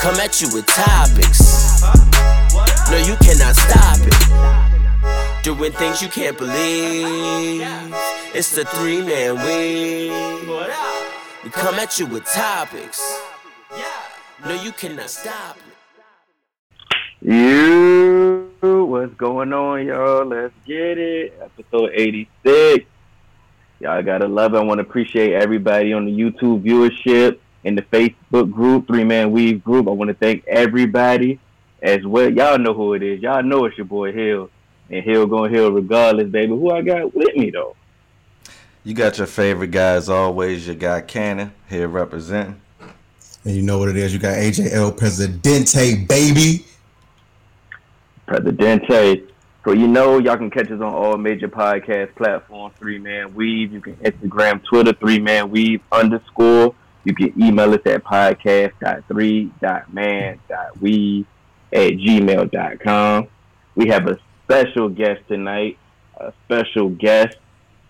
Come at you with topics. No, you cannot stop it. Doing things you can't believe. It's the three man weave. We come at you with topics. No, you cannot stop it. You, what's going on, y'all? Let's get it. Episode 86. Y'all gotta love it. I want to appreciate everybody on the YouTube viewership in the Facebook group, Three Man Weave group. I want to thank everybody as well. Y'all know who it is. Y'all know it's your boy Hill, and Hill going Hill regardless, baby. Who I got with me though? You got your favorite guys always. Your guy Cannon here representing. And you know what it is. You got AJL Presidente, baby. Presidente. So you know y'all can catch us on all major podcast platforms, Three Man Weave. You can Instagram, Twitter, Three Man Weave underscore. You can email us at podcast.3.man.weave at gmail.com. We have a special guest tonight, a special guest,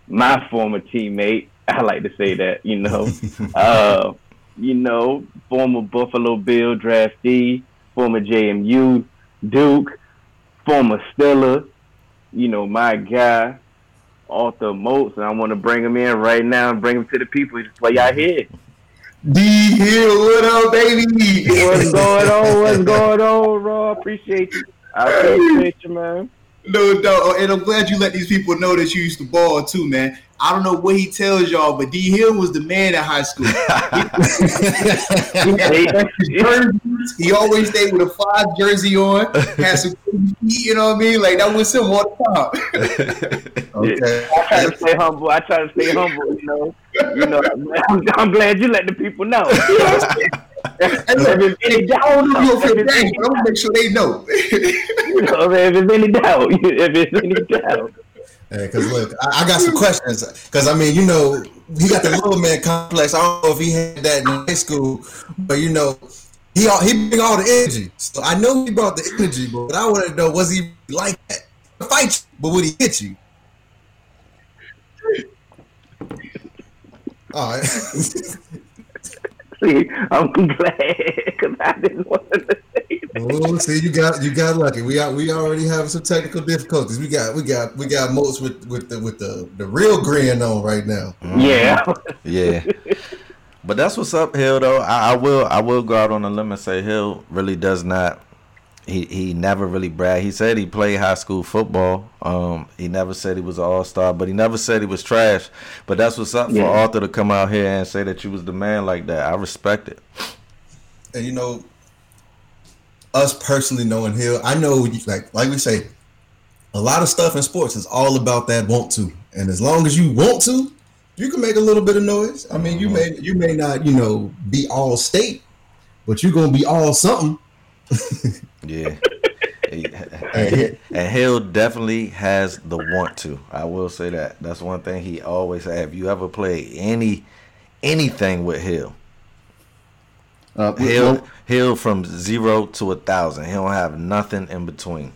my former teammate. I like to say that, you know. uh, you know, former Buffalo Bill draftee, former JMU Duke, former Steeler, you know, my guy, Arthur Moats, and I want to bring him in right now and bring him to the people. Just play y'all here. D Hill, what up, baby? What's going on? What's going on, Raw? Appreciate you. I appreciate you, man. No doubt, and I'm glad you let these people know that you used to ball too, man. I don't know what he tells y'all, but D Hill was the man at high school. he, he always stayed with a five jersey on, had some, you know what I mean? Like that was him all the time. okay. I try to stay humble. I try to stay humble. You know, you know. I'm, I'm glad you let the people know. You know and look, if any doubt, I don't know if you'll feel dang, but I'm gonna make sure they know. you know, if there's any doubt, if there's any doubt. Because look, I, I, got some questions. Because I mean, you know, he got the little man complex. I don't know if he had that in high school, but you know, he he bring all the energy. So I know he brought the energy, but I want to know was he like that? Fight you, but would he hit you? All right. See, I'm glad because I didn't want to. Oh, see, you got you got lucky. We got we already have some technical difficulties. We got we got we got Moats with with the with the the real grin on right now. Mm-hmm. Yeah, yeah. But that's what's up, Hill. Though I, I will I will go out on a limb and say Hill really does not he he never really bragged. He said he played high school football. Um, he never said he was an all star, but he never said he was trash. But that's what's up yeah. for Arthur to come out here and say that you was the man like that. I respect it. And you know, us personally knowing Hill, I know like like we say, a lot of stuff in sports is all about that want to. And as long as you want to, you can make a little bit of noise. I mean, you mm-hmm. may you may not, you know, be all state, but you're gonna be all something. Yeah. and, and Hill definitely has the want to. I will say that. That's one thing he always had. Have you ever played any anything with Hill? Uh, Hill well, Hill from zero to a thousand. He don't have nothing in between.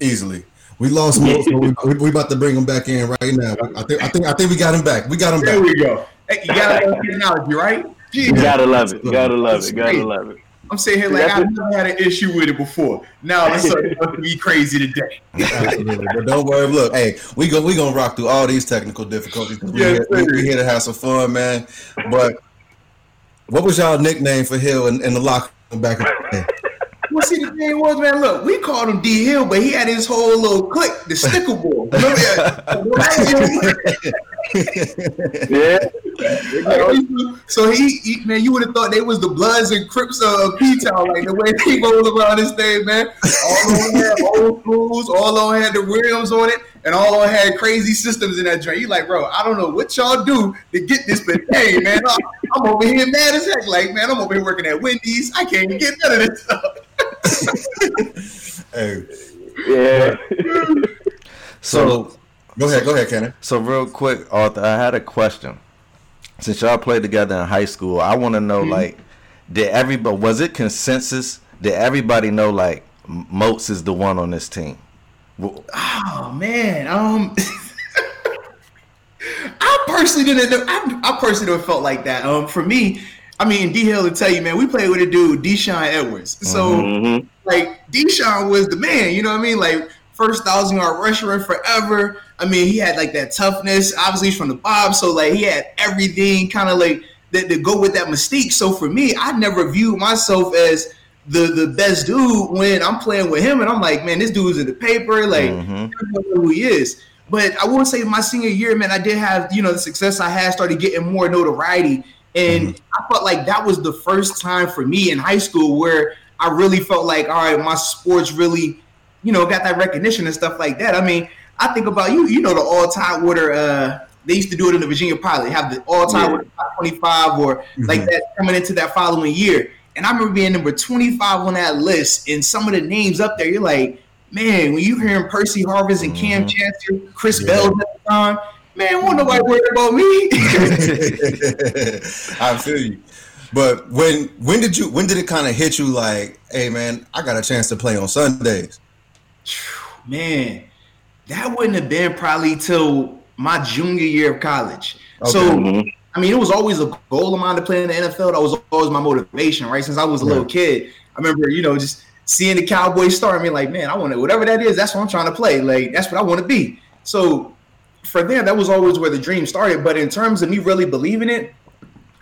Easily. We lost him. so we, we about to bring him back in right now. I think I think I think we got him back. We got him there back. There we go. Hey, you gotta love technology, right? You gotta love it. You gotta love it. Gotta love it. I'm saying here like I've never had an issue with it before. Now let's start be crazy today. but don't worry. Look, hey, we go we gonna rock through all these technical difficulties. We yes, here, we, here to have some fun, man. But what was y'all nickname for Hill in, in the locker room back in the day? Well, see, the thing was, man, look, we called him D Hill, but he had his whole little clique, the sticker ball. yeah. So he, he, man, you would have thought they was the Bloods and Crips of P Town, like the way they roll around this thing, man. All on had old schools, all on had the rims on it. And all of had crazy systems in that joint. You like, bro, I don't know what y'all do to get this, but hey, man, I'm, I'm over here mad as heck. Like, man, I'm over here working at Wendy's. I can't even get none of this stuff. Hey, Yeah. so go ahead, go ahead, Kenny. So real quick, Arthur, I had a question. Since y'all played together in high school, I want to know Mm-hmm. like, did everybody was it consensus? Did everybody know like Moats is the one on this team? Well, Oh man, um, I personally didn't. Know, I, I personally never felt like that. Um, for me, I mean, D Hill to tell you, man, we played with a dude, Deshaun Edwards. So Mhm. like Deshaun was the man, you know what I mean? Like first thousand yard rusher forever. I mean, he had like that toughness. Obviously, he's from the Bob, so like he had everything kind of like that to go with that mystique. So for me, I never viewed myself as the the best dude when I'm playing with him, and I'm like, man, this dude's in the paper, like Mhm. know who he is. But I will say, my senior year, man, I did have you know the success I had started getting more notoriety, and I felt like that was the first time for me in high school where I really felt like, all right, my sports really, you know, got that recognition and stuff like that. I mean, I think about you, you know, the all Tidewater. Uh, they used to do it in the Virginia Pilot, have the all time Yeah. water top 25 or like that coming into that following year. And I remember being number 25 on that list, and some of the names up there, you're like, man, when you hearing Percy Harvin and Kam Chancellor, Chris Yeah. Bell at the time, man, won't nobody worry about me. I feel you. But when when did you when did it kind of hit you like, hey man, I got a chance to play on Sundays? man, that wouldn't have been probably till my junior year of college. Okay. So Mhm. I mean, it was always a goal of mine to play in the NFL. That was always my motivation, right? Since I was a little kid, I remember, you know, just seeing the Cowboys start. Mean, like, man, I want to whatever that is. That's what I'm trying to play. Like, that's what I want to be. So for them, that was always where the dream started. But in terms of me really believing it,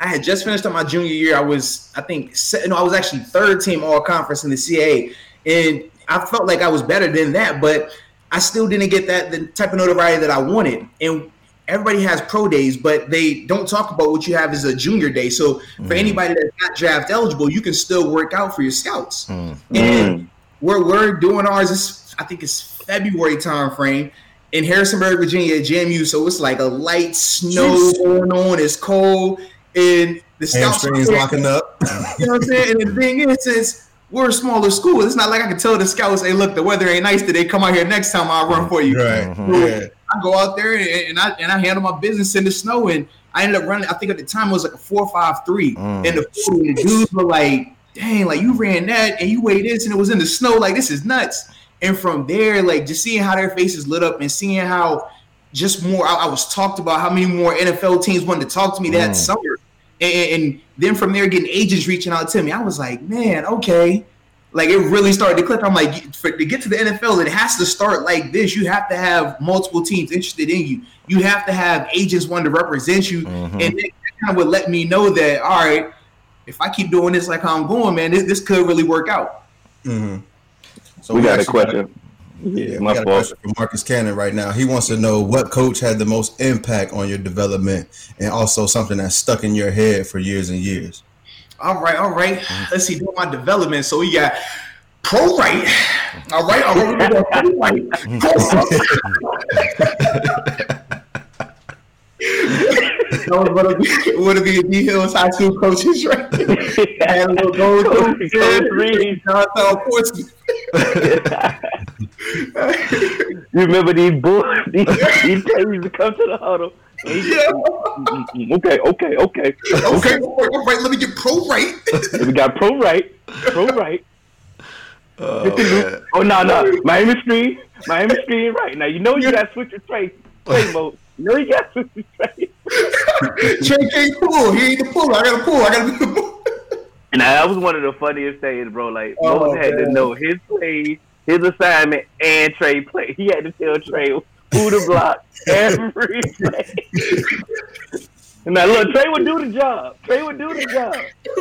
I had just finished up my junior year. I was, I think, no, I was actually third team all conference in the CAA, and I felt like I was better than that, but I still didn't get that the type of notoriety that I wanted. And everybody has pro days, but they don't talk about what you have as a junior day. So for anybody that's not draft eligible, you can still work out for your scouts. Mm. And we're we're doing ours. This I think it's February time frame in Harrisonburg, Virginia, at JMU. So it's like a light snow Jeez. going on. It's cold, and the scouts Hamstrings locking up. you know what I'm saying? And the thing is, since we're a smaller school, it's not like I can tell the scouts, "Hey, look, the weather ain't nice today. They come out here next time. I'll run for you." right. Mhm. Yeah. I go out there and, and I and I handle my business in the snow, and I ended up running. I think at the time it was like a four five three, Mm. and the, and the dudes were like, "Dang, like you ran that and you weighed this, and it was in the snow. Like this is nuts." And from there, like just seeing how their faces lit up and seeing how just more I, I was talked about, how many more NFL teams wanted to talk to me that Mm. summer, and, and then from there getting agents reaching out to me, I was like, man, okay. Like it really started to click. I'm like, for, to get to the NFL, it has to start like this. You have to have multiple teams interested in you. You have to have agents wanting to represent you, Mhm. and that kind of would let me know that all right, if I keep doing this like how I'm going, man, this, this could really work out. hmm So We got a actually question. Yeah, Yeah, we my got a question from Marcus Cannon right now. He wants to know what coach had the most impact on your development, and also something that stuck in your head for years and years. All right, all right. Let's see, doing my development. So we got pro right. All right, all right. Pro right. That was one of the, one of the D Hills High School coaches, right? Had a little gold Coach- tooth, Coach Reed. Jonathan Portsmouth. you remember these boys? These, these used to come to the huddle. And he- Yeah. Mm, mm, mm, mm. Okay, okay, okay. Okay, all right, let me get pro right. We got pro right, pro right. Oh. Oh no, no, Miami Street, Miami Street right. Now you know you got to switch your trade, trade mode. You know you got to switch your trade. Trey can't pull. He ain't the pull. I gotta pull. I gotta be the pull. And that was one of the funniest things, bro. Like Oh, Moats had to know his play, his assignment, and Trey play. He had to tell Trey who to block every play. And now look, Trey would do the job. Trey would do the job.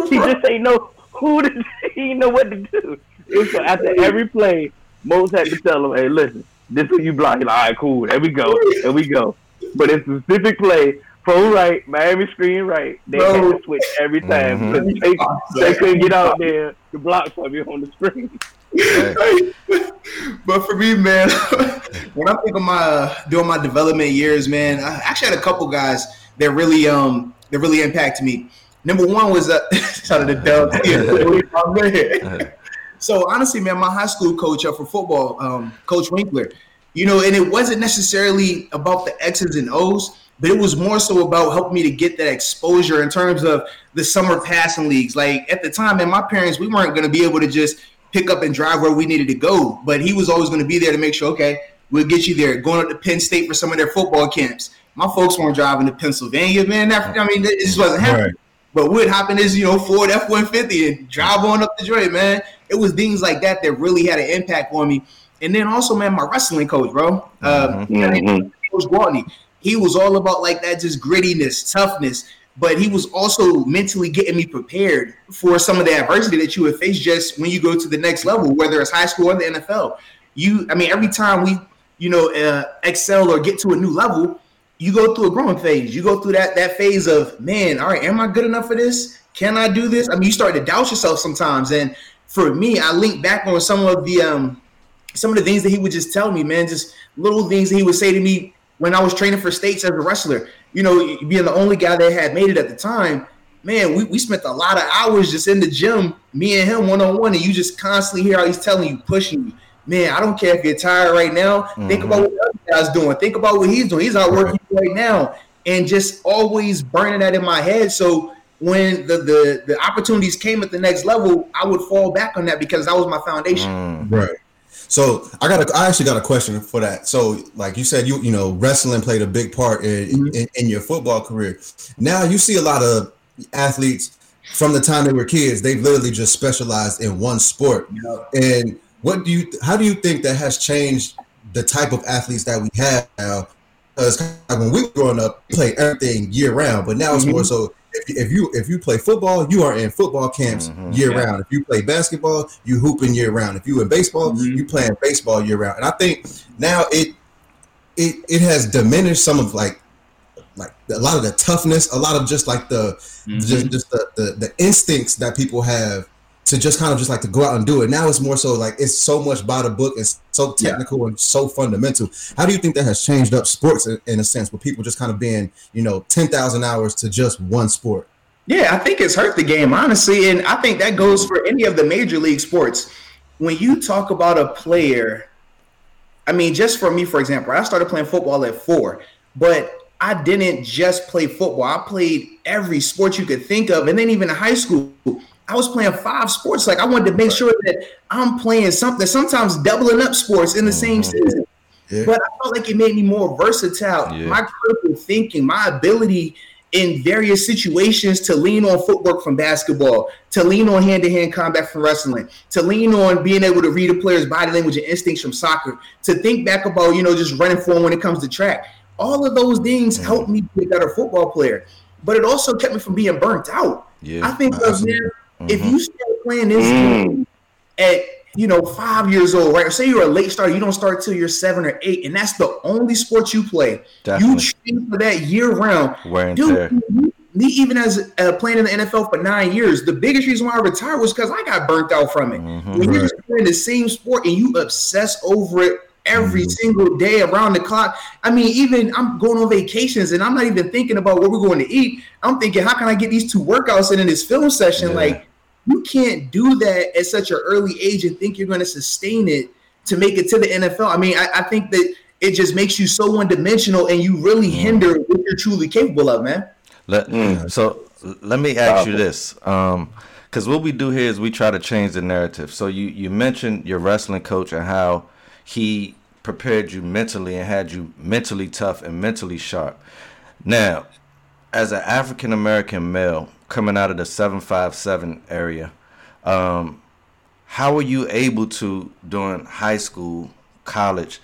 He just ain't know who to. He ain't know what to do. And so after every play, Moats had to tell him, "Hey, listen, this who you block." He's like, "All right, cool. There we go. There we go." But it's a specific play. Pro right, Miami screen right. They had to switch every time. Mhm. They, they couldn't get out there to block for me on the screen. But for me, man, when I think of my uh, during my development years, man, I actually had a couple guys that really um that really impacted me. Number one was uh, out to Dub. so honestly, man, my high school coach uh, for football, um, Coach Winkler, you know, and it wasn't necessarily about the X's and O's, but it was more so about helping me to get that exposure in terms of the summer passing leagues. Like at the time, man, my parents, we weren't going to be able to just pick up and drive where we needed to go, but he was always going to be there to make sure, okay, we'll get you there. Going up to Penn State for some of their football camps. My folks weren't driving to Pennsylvania, man. That, I mean, it just wasn't happening. Right. But we'd hop in this, you know, Ford F one fifty and drive on up the joint, man. It was things like that that really had an impact on me. And then also, man, my wrestling coach, bro, uh, mm-hmm. Coach Gwaltney, he was all about like that, just grittiness, toughness. But he was also mentally getting me prepared for some of the adversity that you would face just when you go to the next level, whether it's high school or the NFL. You, I mean, every time we, you know, uh, excel or get to a new level, you go through a growing phase. You go through that that phase of, man, all right, am I good enough for this? Can I do this? I mean, you start to doubt yourself sometimes. And for me, I link back on some of the um some of the things that he would just tell me, man, just little things that he would say to me when I was training for states as a wrestler. You know, being the only guy that had made it at the time, man, we, we spent a lot of hours just in the gym, me and him one on one, and you just constantly hear how he's telling you, pushing you. Man, I don't care if you're tired right now. Mm-hmm. Think about what the other guy's doing. Think about what he's doing. He's out working right. right now. And just always burning that in my head. So when the, the the opportunities came at the next level, I would fall back on that because that was my foundation. Mm. Right. So I got a, I actually got a question for that. So like you said, you you know wrestling played a big part in, mm-hmm. in, in, your football career. Now you see a lot of athletes from the time they were kids. They've literally just specialized in one sport. And what do you? How do you think that has changed the type of athletes that we have now? Because when we were growing up, we played everything year round, but now it's mm-hmm. more so if, if you if you play football, you are in football camps mm-hmm, year yeah. round. If you play basketball, you hooping year round. If you in baseball, mm-hmm. you playing baseball year round. And I think now it it it has diminished some of like like a lot of the toughness, a lot of just like the mm-hmm. just, just the, the the instincts that people have to just kind of just like to go out and do it. Now it's more so like it's so much by the book, it's so technical yeah. and so fundamental. How do you think that has changed up sports in, in a sense, with people just kind of being, you know, ten thousand hours to just one sport? Yeah, I think it's hurt the game honestly, and I think that goes for any of the major league sports. When you talk about a player, I mean, just for me, for example, I started playing football at four, but I didn't just play football. I played every sport you could think of, and then even in high school. I was playing five sports. Like I wanted to make sure that I'm playing something, sometimes doubling up sports in the same mm-hmm. season. Yeah. But I felt like it made me more versatile. Yeah. My critical thinking, my ability in various situations to lean on footwork from basketball, to lean on hand-to-hand combat from wrestling, to lean on being able to read a player's body language and instincts from soccer, to think back about, you know, just running form when it comes to track. All of those things mm-hmm. helped me be a better football player. But it also kept me from being burnt out. Yeah, I think Mm-hmm. If you start playing this mm. at you know five years old, right? Say you're a late starter, you don't start till you're seven or eight, and that's the only sport you play. Definitely. You train for that year round. Dude. Me, even as uh, playing in the NFL for nine years, the biggest reason why I retired was because I got burnt out from it. Mm-hmm, when you're just playing the same sport and you obsess over it every mm-hmm. single day around the clock. I mean, even I'm going on vacations and I'm not even thinking about what we're going to eat. I'm thinking, how can I get these two workouts in in this film session? Yeah. Like you can't do that at such an early age and think you're going to sustain it to make it to the NFL. I mean, I, I think that it just makes you so one dimensional and you really mm. hinder what you're truly capable of, man. Let, mm. So let me ask you this. Um, because what we do here is we try to change the narrative. So you you mentioned your wrestling coach and how he prepared you mentally and had you mentally tough and mentally sharp. Now, as an African American male, coming out of the 757 area. Um, how were you able to, during high school, college,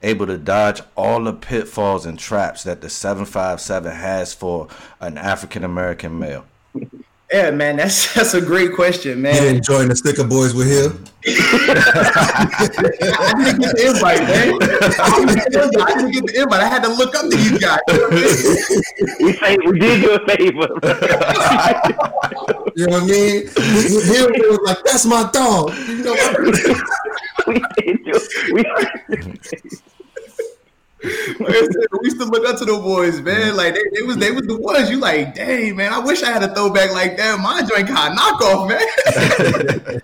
able to dodge all the pitfalls and traps that the 757 has for an African American male? Yeah, man, that's that's a great question, man. You enjoying the sticker boys with him? I didn't get the invite, man. I didn't get the invite. I had to look up to you guys. we say we did you a favor. you know what I mean? Him was like, "That's my dog." You know what? I mean? we did you. We. We used to look up to the boys, man. Like they, they was they was the ones. You like, dang, man. I wish I had a throwback like that. My joint of knockoff, man.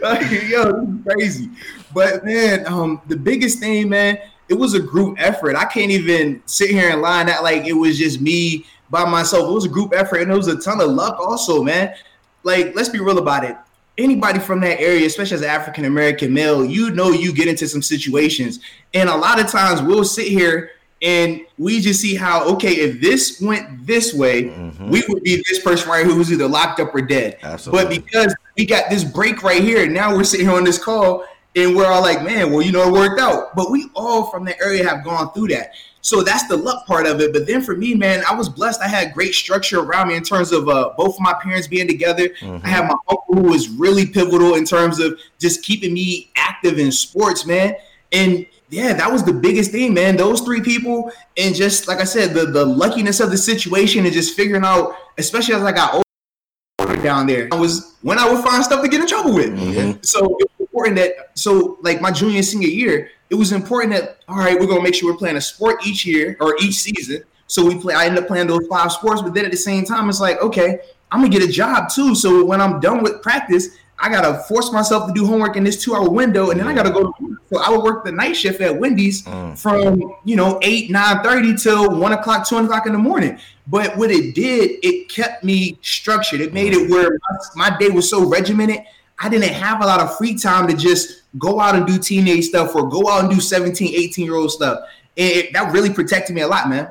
like, yo, crazy. But man, um, the biggest thing, man, it was a group effort. I can't even sit here and lie that like it was just me by myself. It was a group effort, and it was a ton of luck, also, man. Like, let's be real about it. Anybody from that area, especially as an African American male, you know you get into some situations, and a lot of times we'll sit here and we just see how okay if this went this way mm-hmm. we would be this person right here who's either locked up or dead Absolutely. but because we got this break right here now we're sitting here on this call and we're all like man well you know it worked out but we all from that area have gone through that so that's the luck part of it but then for me man i was blessed i had great structure around me in terms of uh, both of my parents being together mm-hmm. i had my uncle who was really pivotal in terms of just keeping me active in sports man and yeah, that was the biggest thing, man. Those three people, and just like I said, the the luckiness of the situation and just figuring out, especially as I got older down there, I was when I would find stuff to get in trouble with. Mm-hmm. So it's important that so like my junior and senior year, it was important that all right, we're gonna make sure we're playing a sport each year or each season. So we play. I end up playing those five sports, but then at the same time, it's like okay, I'm gonna get a job too. So when I'm done with practice, I gotta force myself to do homework in this two hour window, and then I gotta go. So I would work the night shift at Wendy's mm. from you know eight nine thirty till one o'clock, two o'clock in the morning. But what it did, it kept me structured. It made it where my, my day was so regimented. I didn't have a lot of free time to just go out and do teenage stuff or go out and do 17, 18 year old stuff. And it, that really protected me a lot, man.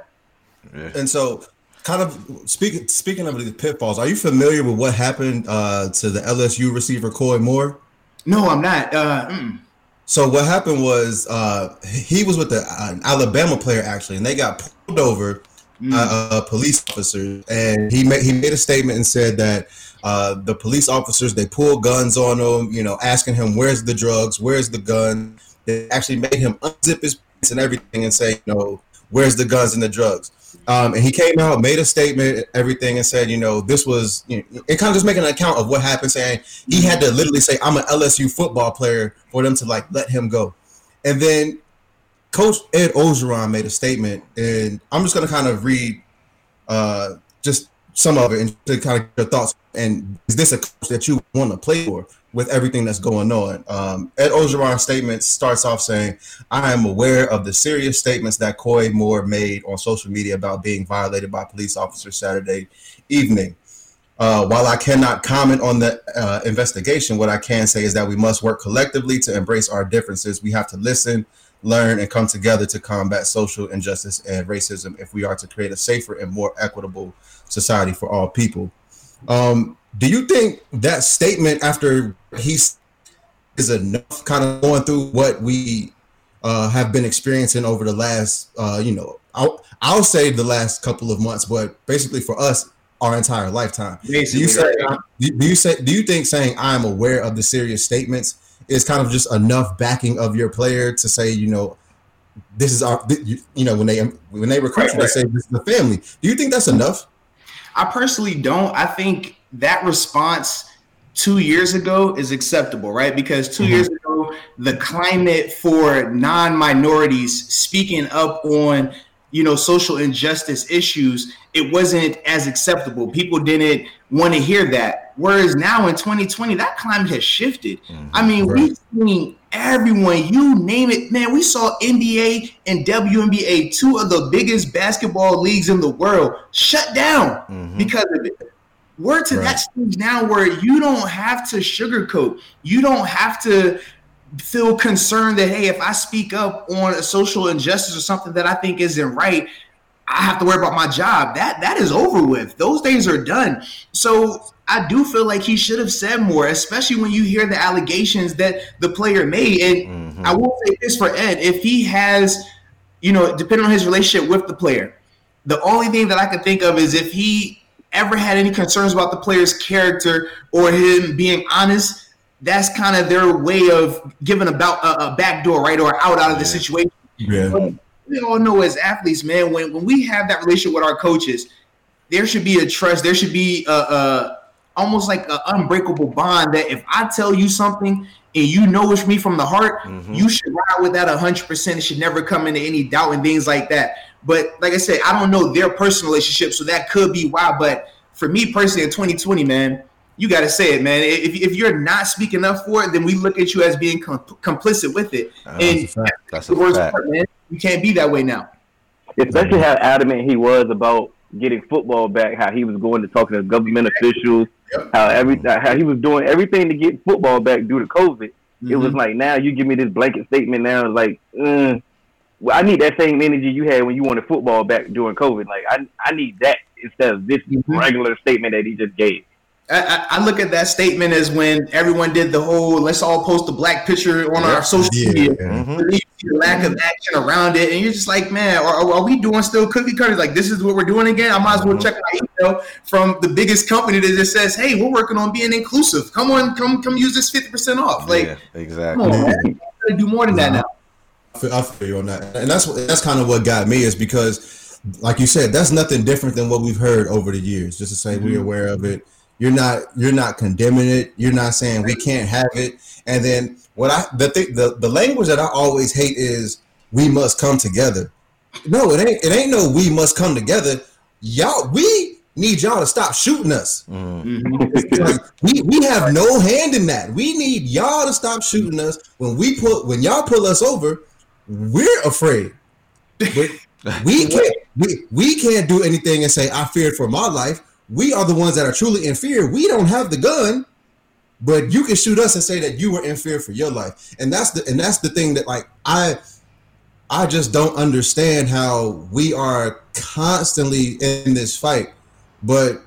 Yeah. And so kind of speaking speaking of the pitfalls, are you familiar with what happened uh, to the LSU receiver Koy Moore? No, I'm not. Uh, mm. So what happened was uh, he was with the uh, Alabama player actually, and they got pulled over mm. uh, a police officer, and he made he made a statement and said that uh, the police officers they pull guns on him, you know, asking him where's the drugs, where's the gun. They actually made him unzip his pants and everything and say, you know, where's the guns and the drugs. Um, and he came out, made a statement, everything, and said, you know, this was, you know, it kind of just making an account of what happened, saying he had to literally say, I'm an LSU football player for them to like let him go. And then Coach Ed Orgeron made a statement, and I'm just going to kind of read uh, just some of it and to kind of your thoughts. And is this a coach that you want to play for? with everything that's going on. Um, Ed Orgeron's statement starts off saying, I am aware of the serious statements that Koy Moore made on social media about being violated by police officers Saturday evening. Uh, while I cannot comment on the uh, investigation, what I can say is that we must work collectively to embrace our differences. We have to listen, learn, and come together to combat social injustice and racism if we are to create a safer and more equitable society for all people. Um, do you think that statement after he's is enough kind of going through what we uh, have been experiencing over the last uh, you know I'll, I'll say the last couple of months but basically for us our entire lifetime Basically, do you say right. do you say do you think saying i'm aware of the serious statements is kind of just enough backing of your player to say you know this is our you know when they when they recruit right, you, they say this is the family do you think that's enough i personally don't i think that response two years ago is acceptable, right? Because 2 mm-hmm. years ago, the climate for non-minorities speaking up on you know social injustice issues it wasn't as acceptable people didn't want to hear that whereas now in 2020 that climate has shifted mm-hmm. i mean right. we've seen everyone you name it man we saw nba and WNBA two of the biggest basketball leagues in the world shut down mm-hmm. because of it we're to right. that stage now where you don't have to sugarcoat. You don't have to feel concerned that hey, if I speak up on a social injustice or something that I think isn't right, I have to worry about my job. That that is over with. Those days are done. So I do feel like he should have said more, especially when you hear the allegations that the player made. And mm-hmm. I will say this for Ed: if he has, you know, depending on his relationship with the player, the only thing that I can think of is if he ever had any concerns about the player's character or him being honest, that's kind of their way of giving about a, a back door, right, or out out of the situation. Yeah. we all know as athletes, man, when when we have that relationship with our coaches, there should be a trust. There should be a, a almost like an unbreakable bond that if I tell you something and you know it's me from the heart, Mhm. you should ride with that hundred percent. It should never come into any doubt and things like that. But like I said, I don't know their personal relationship, so that could be why. But for me personally, in 2020, man, you got to say it, man. If, if you're not speaking up for it, then we look at you as being com- complicit with it. Uh, and That's a fact. That's the a worst fact. part, man. You can't be that way now. especially how adamant he was about getting football back. How he was going to talking to government officials. Yep. How every how he was doing everything to get football back due to COVID. It was like now you give me this blanket statement now. It's like, mm, well, I need that same energy you had when you wanted football back during COVID. Like I I need that instead of this Mhm. regular statement that he just gave. I, I I look at that statement as when everyone did the whole "let's all post a black picture on our social Yeah. media." Mhm. But you see the lack of action around it, and you're just like, man, are, are we doing still cookie cutters? Like this is what we're doing again. I might as well Mhm. check my email from the biggest company that just says, "Hey, we're working on being inclusive. Come on, come come use this fifty percent off." Like, yeah, exactly. on, man, you do more than that now. I feel, I feel you on that, and that's that's kind of what got me is because, like you said, that's nothing different than what we've heard over the years. Just to say we're aware of it, you're not you're not condemning it. You're not saying we can't have it. And then what I the thing the the language that I always hate is we must come together. No, it ain't it ain't no we must come together. Y'all, we need y'all to stop shooting us. Mm. It's like, we we have no hand in that. We need y'all to stop shooting us when we put when y'all pull us over. We're afraid. But we can't we, we can't do anything and say I feared for my life. We are the ones that are truly in fear. We don't have the gun, but you can shoot us and say that you were in fear for your life. And that's the and that's the thing that like I I just don't understand how we are constantly in this fight, but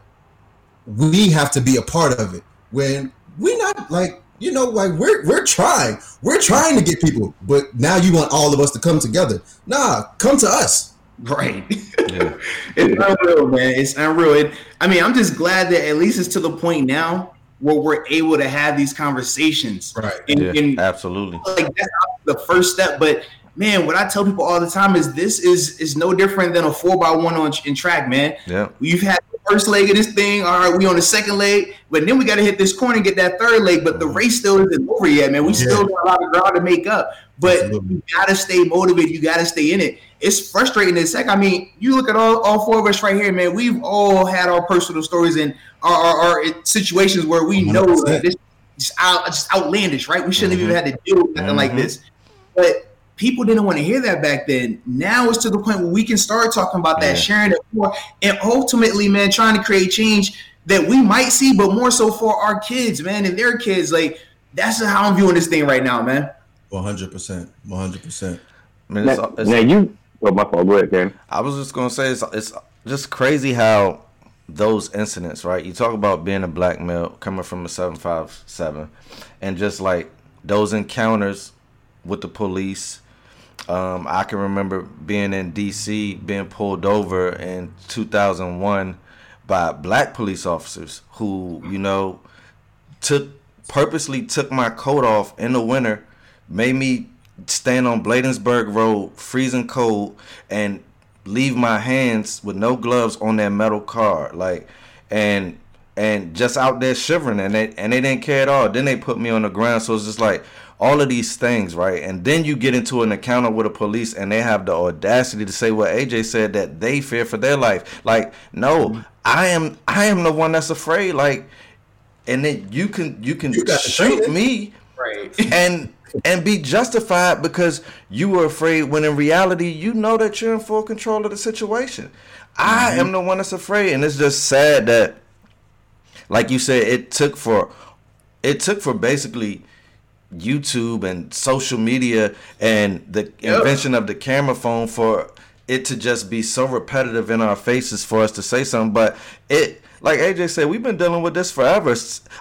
we have to be a part of it when we not like you know like we're we're trying we're trying to get people but now you want all of us to come together nah come to us Right. Yeah. it's unreal, man. It's unreal. It, I mean, I'm just glad that at least it's to the point now where we're able to have these conversations. right And, Yeah, and absolutely. like that's the first step. But man, what I tell people all the time is this is is no different than a four by one on in track, man. Yeah. You've had the first leg of this thing. All right, we on the second leg, but then we got to hit this corner and get that third leg. But the race still isn't over yet, man. We Yeah. still got a lot of ground to make up. But Absolutely. you gotta stay motivated. You gotta stay in it. It's frustrating as heck. I mean, you look at all, all four of us right here, man. We've all had our personal stories and our, our, our situations where we know 100%. that this is out, just outlandish, right? We shouldn't have even had to deal with nothing like Mhm. this. But people didn't want to hear that back then. Now it's to the point where we can start talking about that, Yeah. sharing it more, and ultimately, man, trying to create change that we might see, but more so for our kids, man, and their kids. Like that's how I'm viewing this thing right now, man. 100% 100% I mean, it's, Now, it's, now you, oh my fault. Go ahead, Ken. I was just gonna say it's it's just crazy how those incidents, right? You talk about being a black male coming from a seven five seven, and just like those encounters with the police. Um, I can remember being in D.C. being pulled over in 2001 by black police officers who, you know, took purposely took my coat off in the winter, made me stand on Bladensburg Road, freezing cold, and leave my hands with no gloves on that metal car, like, and and just out there shivering, and they and they didn't care at all. Then they put me on the ground, so it's just like all of these things, right? And then you get into an encounter with the police, and they have the audacity to say what AJ said that they fear for their life. Like, no, I am I am the one that's afraid. Like, and then you can you can You shoot me Right. and and be justified because you were afraid when in reality you know that you're in full control of the situation. I am the one that's afraid and it's just sad that like you said it took for it took for basically YouTube and social media and the Yeah. invention of the camera phone for it to just be so repetitive in our faces for us to say something but it like AJ said, we've been dealing with this forever.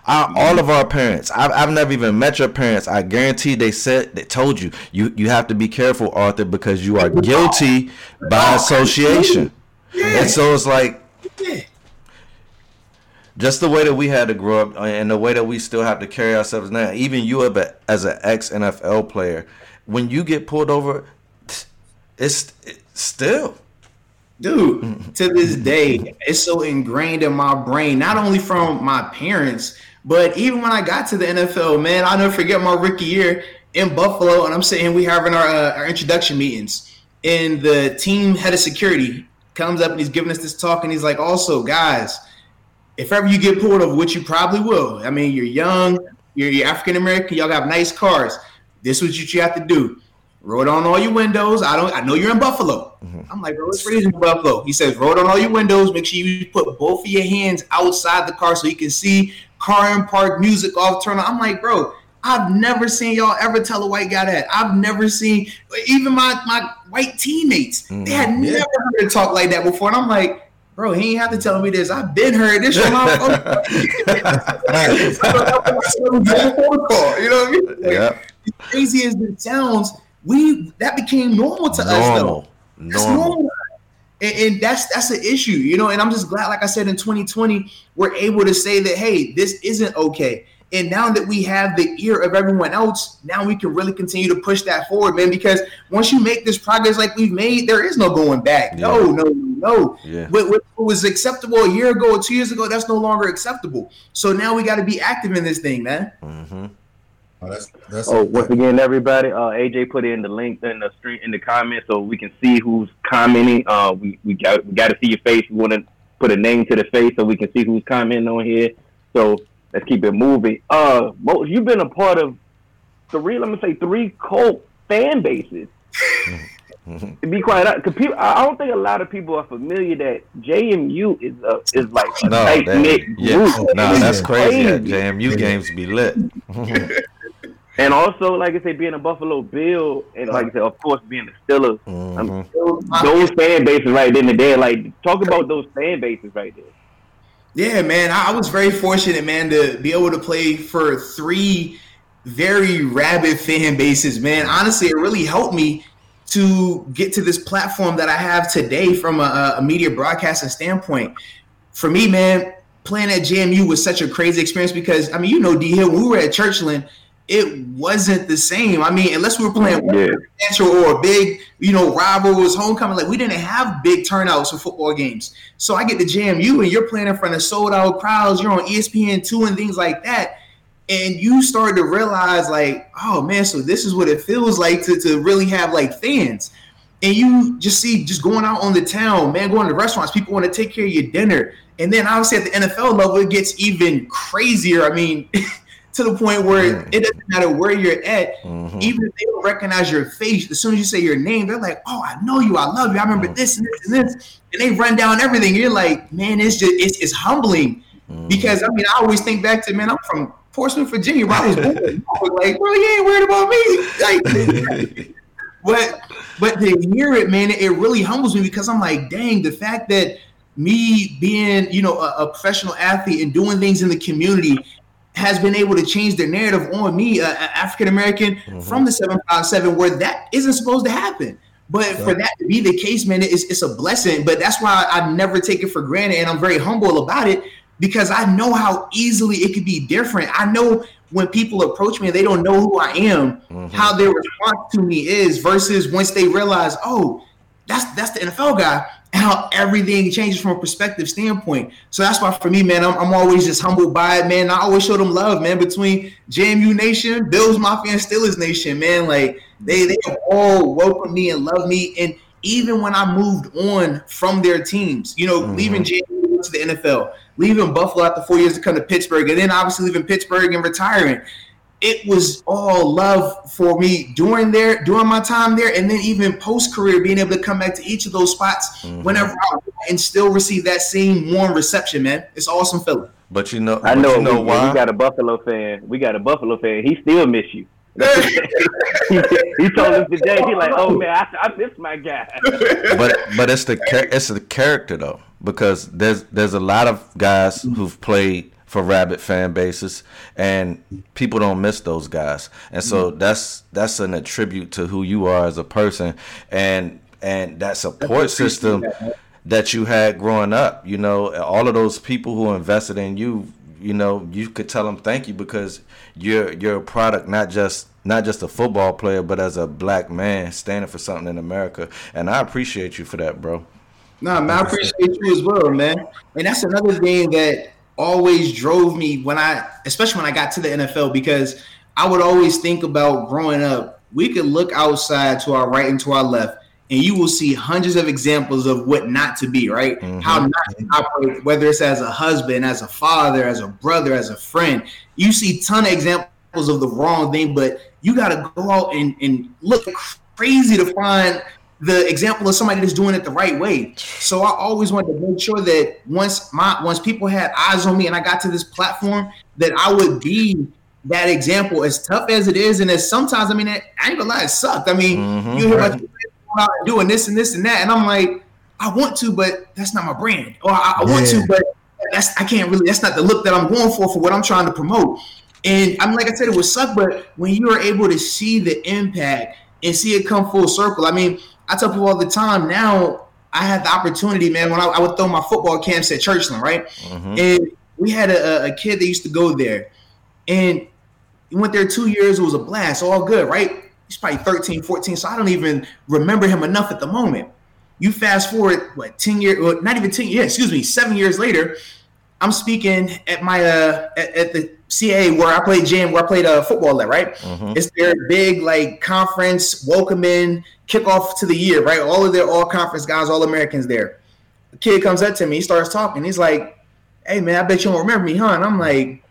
Our, all of our parents. I've, I've never even met your parents. I guarantee they said they told you you you have to be careful, Arthur, because you are guilty by association. And so it's like Yeah. Just the way that we had to grow up and the way that we still have to carry ourselves now. Even you as an ex NFL player, when you get pulled over, it's, it's still dude, to this day, it's so ingrained in my brain, not only from my parents, but even when I got to the NFL, man, I'll never forget my rookie year in Buffalo, and I'm sitting, we having our, uh, our introduction meetings, and the team head of security comes up and he's giving us this talk, and he's like, also, guys, if ever you get pulled over, which you probably will, I mean, you're young, you're, you're African American, y'all got nice cars. This is what you have to do. Roll down all your windows. I don't. I know you're in Buffalo. Mm-hmm. I'm like, bro, it's freezing in Buffalo. He says, roll down all your windows. Make sure you put both of your hands outside the car so you can see car and park music off. Turn on. I'm like, bro, I've never seen y'all ever tell a white guy that. I've never seen even my my white teammates. Mm-hmm. They had yeah. never heard it talk like that before. And I'm like, bro, he ain't have to tell me this. I've been heard this from my phone. you know what I mean? Like, yeah. Crazy as it sounds, we that became normal to normal. us though. That's normal. normal. And, and, that's that's an issue, you know. And I'm just glad, like I said, in 2020, we're able to say that, hey, this isn't okay. And now that we have the ear of everyone else, now we can really continue to push that forward, man. Because once you make this progress like we've made, there is no going back. Yeah. No, no, no. Yeah. What, what, was acceptable a year ago or two years ago, that's no longer acceptable. So now we got to be active in this thing, man. Mm-hmm. Oh, that's, that's oh once again, everybody, uh, AJ put in the link in the stream in the comments so we can see who's commenting. Uh, we we got we got to see your face. We want to put a name to the face so we can see who's commenting on here. So let's keep it moving. Uh, Mo, you've been a part of three. Let me say three cult fan bases. be quiet, because people, I don't think a lot of people are familiar that JMU is a, is like a no, tight knit yeah, group. No, that's crazy. crazy. JMU games be lit. And also, like I said, being a Buffalo Bill, and like I said, of course, being a Steelers, mm-hmm. those fan bases right in the day, like talk about those fan bases right there. Yeah, man, I was very fortunate, man, to be able to play for three very rabid fan bases, man. Honestly, it really helped me to get to this platform that I have today from a, a media broadcasting standpoint. For me, man, playing at JMU was such a crazy experience because I mean, you know, D Hill, when we were at Churchland, it wasn't the same. I mean, unless we were playing yeah. or a big, you know, rival was homecoming, like we didn't have big turnouts for football games. So I get to JMU and you're playing in front of sold out crowds, you're on ESPN two and things like that. And you start to realize, like, oh man, so this is what it feels like to, to really have like fans. And you just see just going out on the town, man, going to restaurants, people want to take care of your dinner. And then obviously at the NFL level, it gets even crazier. I mean, to the point where mm. it doesn't matter where you're at, mm-hmm. even if they don't recognize your face, as soon as you say your name, they're like, "Oh, I know you, I love you, I remember mm. this and this and this," and they run down everything. You're like, "Man, it's just it's, it's humbling," mm. because I mean, I always think back to man, I'm from Portsmouth, Virginia, where I was born. I was like, "Bro, you ain't worried about me." Like, but but to hear it, man, it really humbles me because I'm like, dang, the fact that me being, you know, a, a professional athlete and doing things in the community has been able to change the narrative on me, uh, African American, mm-hmm. from the 757, where that isn't supposed to happen. But for that to be the case, man, it's, it's a blessing. But that's why I never take it for granted. And I'm very humble about it because I know how easily it could be different. I know when people approach me and they don't know who I am, mm-hmm. how their response to me is versus once they realize, oh, that's that's the NFL guy how everything changes from a perspective standpoint. So that's why for me, man, I'm, I'm always just humbled by it, man. I always show them love, man, between JMU Nation, Bills Mafia, and Steelers Nation, man. Like they they all welcome me and love me. And even when I moved on from their teams, you know, mm-hmm. leaving JMU to the NFL, leaving Buffalo after four years to come to Pittsburgh, and then obviously leaving Pittsburgh and retiring it was all love for me during there, during my time there, and then even post career, being able to come back to each of those spots mm-hmm. whenever I and still receive that same warm reception, man. It's awesome feeling. But you know, I know, you know we, why? we got a Buffalo fan. We got a Buffalo fan. He still miss you. he, he, told us today. He like, oh man, I, I miss my guy. but but it's the it's the character though, because there's there's a lot of guys who've played for rabbit fan bases, and people don't miss those guys. And so mm-hmm. that's that's an attribute to who you are as a person, and and that support system that you had growing up. You know, all of those people who invested in you. You know, you could tell them thank you because you're you're a product not just not just a football player, but as a black man standing for something in America. And I appreciate you for that, bro. Nah, man, I appreciate you as well, man. And that's another thing that always drove me when I, especially when I got to the NFL, because I would always think about growing up. We could look outside to our right and to our left, and you will see hundreds of examples of what not to be, right? Mhm. How not to operate, whether it's as a husband, as a father, as a brother, as a friend. You see ton of examples of the wrong thing, but you got to go out and, and look crazy to find the example of somebody that's doing it the right way. So I always wanted to make sure that once my once people had eyes on me and I got to this platform, that I would be that example. As tough as it is, and as sometimes I mean, I ain't gonna lie, it sucked. I mean, Mhm. you hear about people going out and doing this and this and that, and I'm like, I want to, but that's not my brand. Or I, I want Yeah. to, but that's I can't really. That's not the look that I'm going for for what I'm trying to promote. And I'm like I said, it would suck, but when you are able to see the impact and see it come full circle, I mean, I tell people all the time now. I had the opportunity, man. When I, I would throw my football camps at Churchland, right? Mhm. And we had a, a kid that used to go there, and he went there two years. It was a blast, all good, right? He's probably 13, 14, so I don't even remember him enough at the moment. You fast forward, what, 10 years, well, not even 10 years, excuse me, seven years later, I'm speaking at my, uh, at, at the CA where I played gym, where I played uh, football at, right? Mhm. It's their big, like, conference, welcoming, kickoff to the year, right? All of their all conference guys, all Americans there. The kid comes up to me, he starts talking. He's like, hey, man, I bet you don't remember me, huh? And I'm like,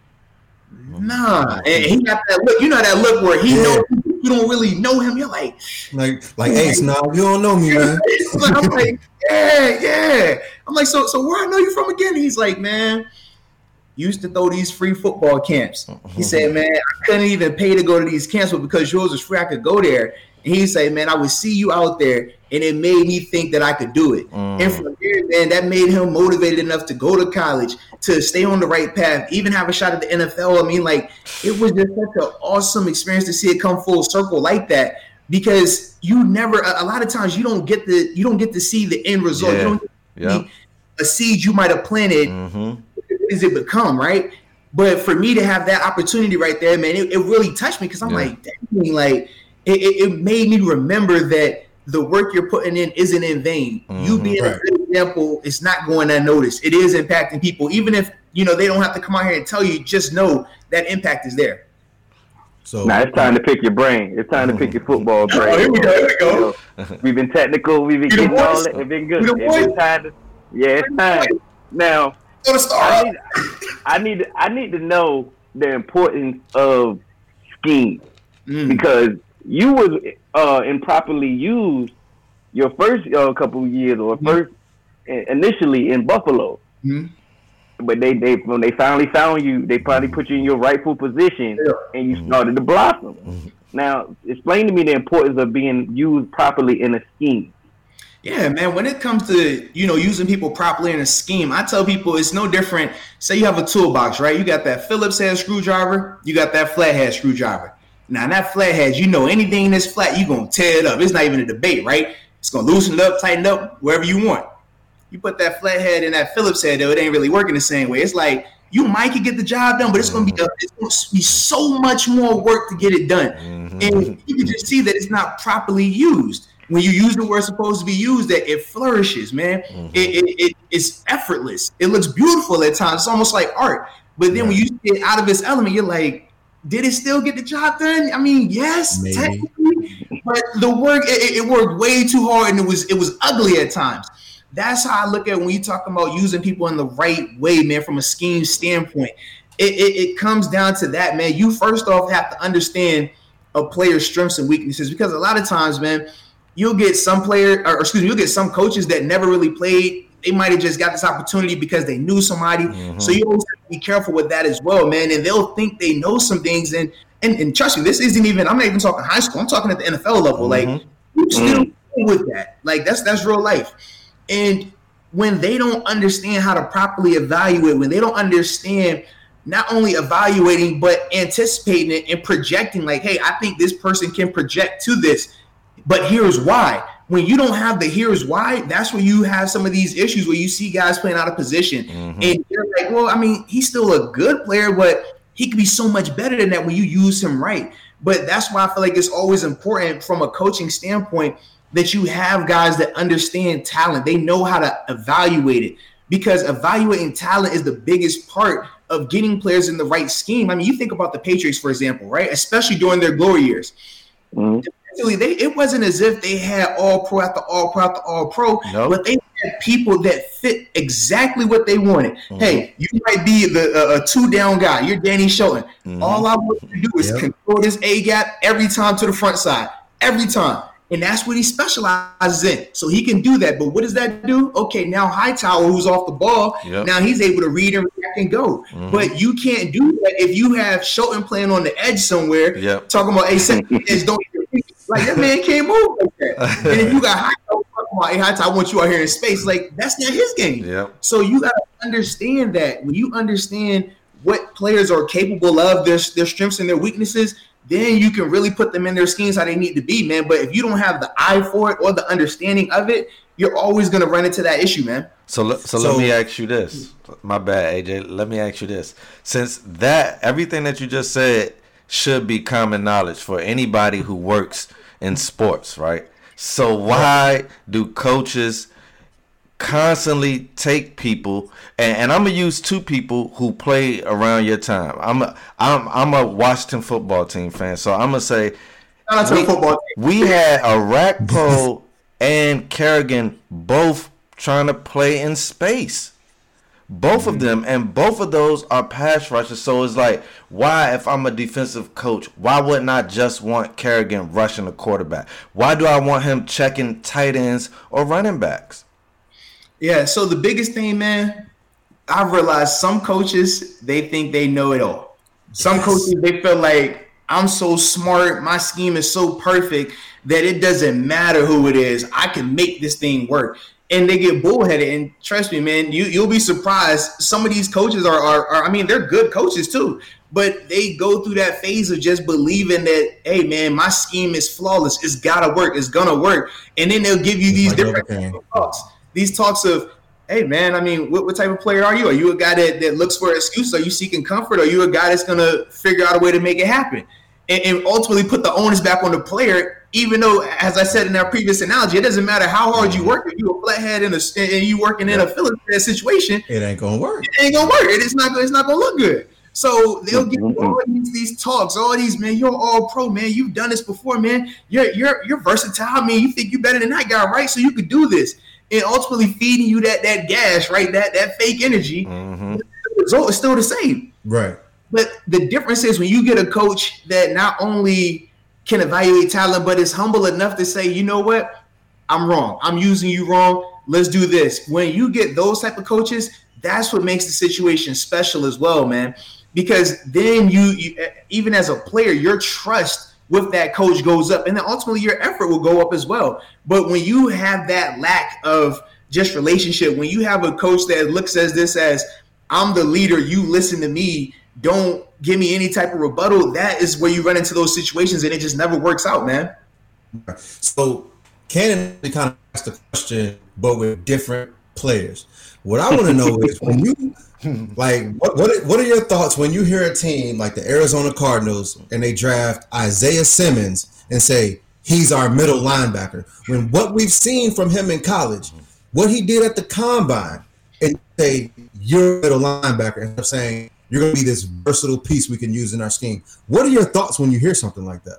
nah. And he got that look, you know, that look where he Yeah. knows you don't really know him. You're like, Like, like, Ace, nah, you don't know me, man. I'm like, yeah, yeah. I'm like, so, so where I know you from again? He's like, man, used to throw these free football camps. He said, man, I couldn't even pay to go to these camps, but because yours was free, I could go there. And he said, man, I would see you out there, and it made me think that I could do it. Mm. And from there, man, that made him motivated enough to go to college, to stay on the right path, even have a shot at the NFL. I mean, like, it was just such an awesome experience to see it come full circle like that. Because you never, a a lot of times, you don't get the, you don't get to see the end result. Yeah. You don't get to see a seed you might have planted Mhm. What does it become, right? But for me to have that opportunity right there, man, it, it really touched me because I'm Yeah. like, dang, like it, it, it made me remember that the work you're putting in isn't in vain. You Mhm. being Right. a good example is not going unnoticed. It is impacting people, even if you know they don't have to come out here and tell you. Just know that impact is there. So Now it's time to pick your brain. It's time to pick your football brain. Oh, here we go. Here we go. we've been technical. We've been You getting all voice. that. It's been good. You It's been time to, yeah, it's time. Now Go to I need, I need, I need to know the importance of scheme Mm. because you was uh, improperly used your first uh, couple of years or first initially in Buffalo. Mhm. But they, they when they finally found you, they finally put you in your rightful position, Yeah. and you started to blossom. Now, explain to me the importance of being used properly in a scheme. Yeah, man. When it comes to you know using people properly in a scheme, I tell people it's no different. Say you have a toolbox, right? You got that Phillips head screwdriver, you got that flathead screwdriver. Now that flathead, you know anything that's flat, you gonna tear it up. It's not even a debate, right? It's gonna loosen it up, tighten up, wherever you want. You put that flathead in that Phillips head, though, it ain't really working the same way. It's like you might could get the job done, but it's gonna be mm-hmm. a, it's gonna be so much more work to get it done. Mm-hmm. And you can just see that it's not properly used. When you use the word supposed to be used, that it flourishes, man. Mm-hmm. It, it, it- it's effortless. It looks beautiful at times. It's almost like art. But then when you get it out of its element, you're like, did it still get the job done? I mean, yes, Maybe. technically, but the work it, it- worked way too hard, and it was it was ugly at times. That's how I look at when you talking about using people in the right way, man, from a scheme standpoint. It, it, it comes down to that, man. You first off have to understand a player's strengths and weaknesses because a lot of times, man, you'll get some player, or excuse me, you'll get some coaches that never really played. They might have just got this opportunity because they knew somebody. So mm-hmm. you always have to be careful with that as well, man. And they'll think they know some things, and and, and trust me, this isn't even. I'm not even talking high school. I'm talking at the NFL level. Like mm-hmm. you still mm-hmm. with that. Like that's that's real life. And when they don't understand how to properly evaluate, when they don't understand not only evaluating but anticipating it and projecting, like, hey, I think this person can project to this, but here's why. When you don't have the here's why, that's where you have some of these issues where you see guys playing out of position, and you're like, well, I mean, he's still a good player, but he could be so much better than that when you use him right. But that's why I feel like it's always important from a coaching standpoint that you have guys that understand talent. They know how to evaluate it because evaluating talent is the biggest part of getting players in the right scheme. I mean, you think about the Patriots, for example, right? Especially during their glory years. Mm-hmm. They, it wasn't as if they had all pro after all pro after all pro, nope. but they had people that fit exactly what they wanted. Mm-hmm. Hey, you might be the uh, a two down guy. You're Danny Shelton. Mm-hmm. All I want you to do is yep. control this A gap every time to the front side, every time. And that's what he specializes in. So he can do that. But what does that do? Okay, now Hightower, who's off the ball, yep. now he's able to read and react and go. Mm-hmm. But you can't do that if you have Shelton playing on the edge somewhere, yep. talking about a edge don't like that man can't move like that. and if you got high, talking about, I want you out here in space, like that's not his game. Yep. So you gotta understand that when you understand what players are capable of, their their strengths and their weaknesses, then you can really put them in their schemes how they need to be, man. But if you don't have the eye for it or the understanding of it, you're always gonna run into that issue, man. So, so, so let me ask you this. My bad, AJ. Let me ask you this. Since that everything that you just said should be common knowledge for anybody who works in sports, right? So why do coaches constantly take people and, and, I'm gonna use two people who play around your time. I'm a, I'm I'm a Washington football team fan, so I'm gonna say we, we had Orakpo and Kerrigan both trying to play in space. Both of them, and both of those are pass rushers. So it's like, why, if I'm a defensive coach, why wouldn't I just want Kerrigan rushing the quarterback? Why do I want him checking tight ends or running backs? Yeah, so the biggest thing, man, I've realized some coaches they think they know it all. Some yes. coaches they feel like I'm so smart, my scheme is so perfect that it doesn't matter who it is. I can make this thing work. And they get bullheaded. And trust me, man, you you'll be surprised. Some of these coaches are, are, are I mean, they're good coaches too, but they go through that phase of just believing that, hey, man, my scheme is flawless. It's gotta work. It's gonna work. And then they'll give you these different talks these talks of, hey man, I mean, what, what type of player are you? Are you a guy that, that looks for excuses? Are you seeking comfort? Are you a guy that's gonna figure out a way to make it happen? And, and ultimately put the onus back on the player, even though, as I said in our previous analogy, it doesn't matter how hard you work. If you a flathead in a and you working in a Phillips situation, it ain't gonna work. It ain't gonna work. It's not. It's not gonna look good. So they'll give you all these, these talks, all these man. You're all pro, man. You've done this before, man. You're you're you're versatile, man. You think you're better than that guy, right? So you could do this and ultimately feeding you that that gas, right? That that fake energy. Mm-hmm. The result is still the same. Right. But the difference is when you get a coach that not only can evaluate talent, but is humble enough to say, you know what, I'm wrong. I'm using you wrong. Let's do this. When you get those type of coaches, that's what makes the situation special as well, man. Because then you, you even as a player, your trust with that coach goes up, and then ultimately your effort will go up as well. But when you have that lack of just relationship, when you have a coach that looks as this as I'm the leader, you listen to me, don't give me any type of rebuttal, that is where you run into those situations and it just never works out, man. So Cannon kind of asked the question, but with different players. What I want to know is when you like what what what are your thoughts when you hear a team like the Arizona Cardinals and they draft Isaiah Simmons and say he's our middle linebacker when what we've seen from him in college, what he did at the combine, and say you're a middle linebacker and I'm saying you're going to be this versatile piece we can use in our scheme. What are your thoughts when you hear something like that?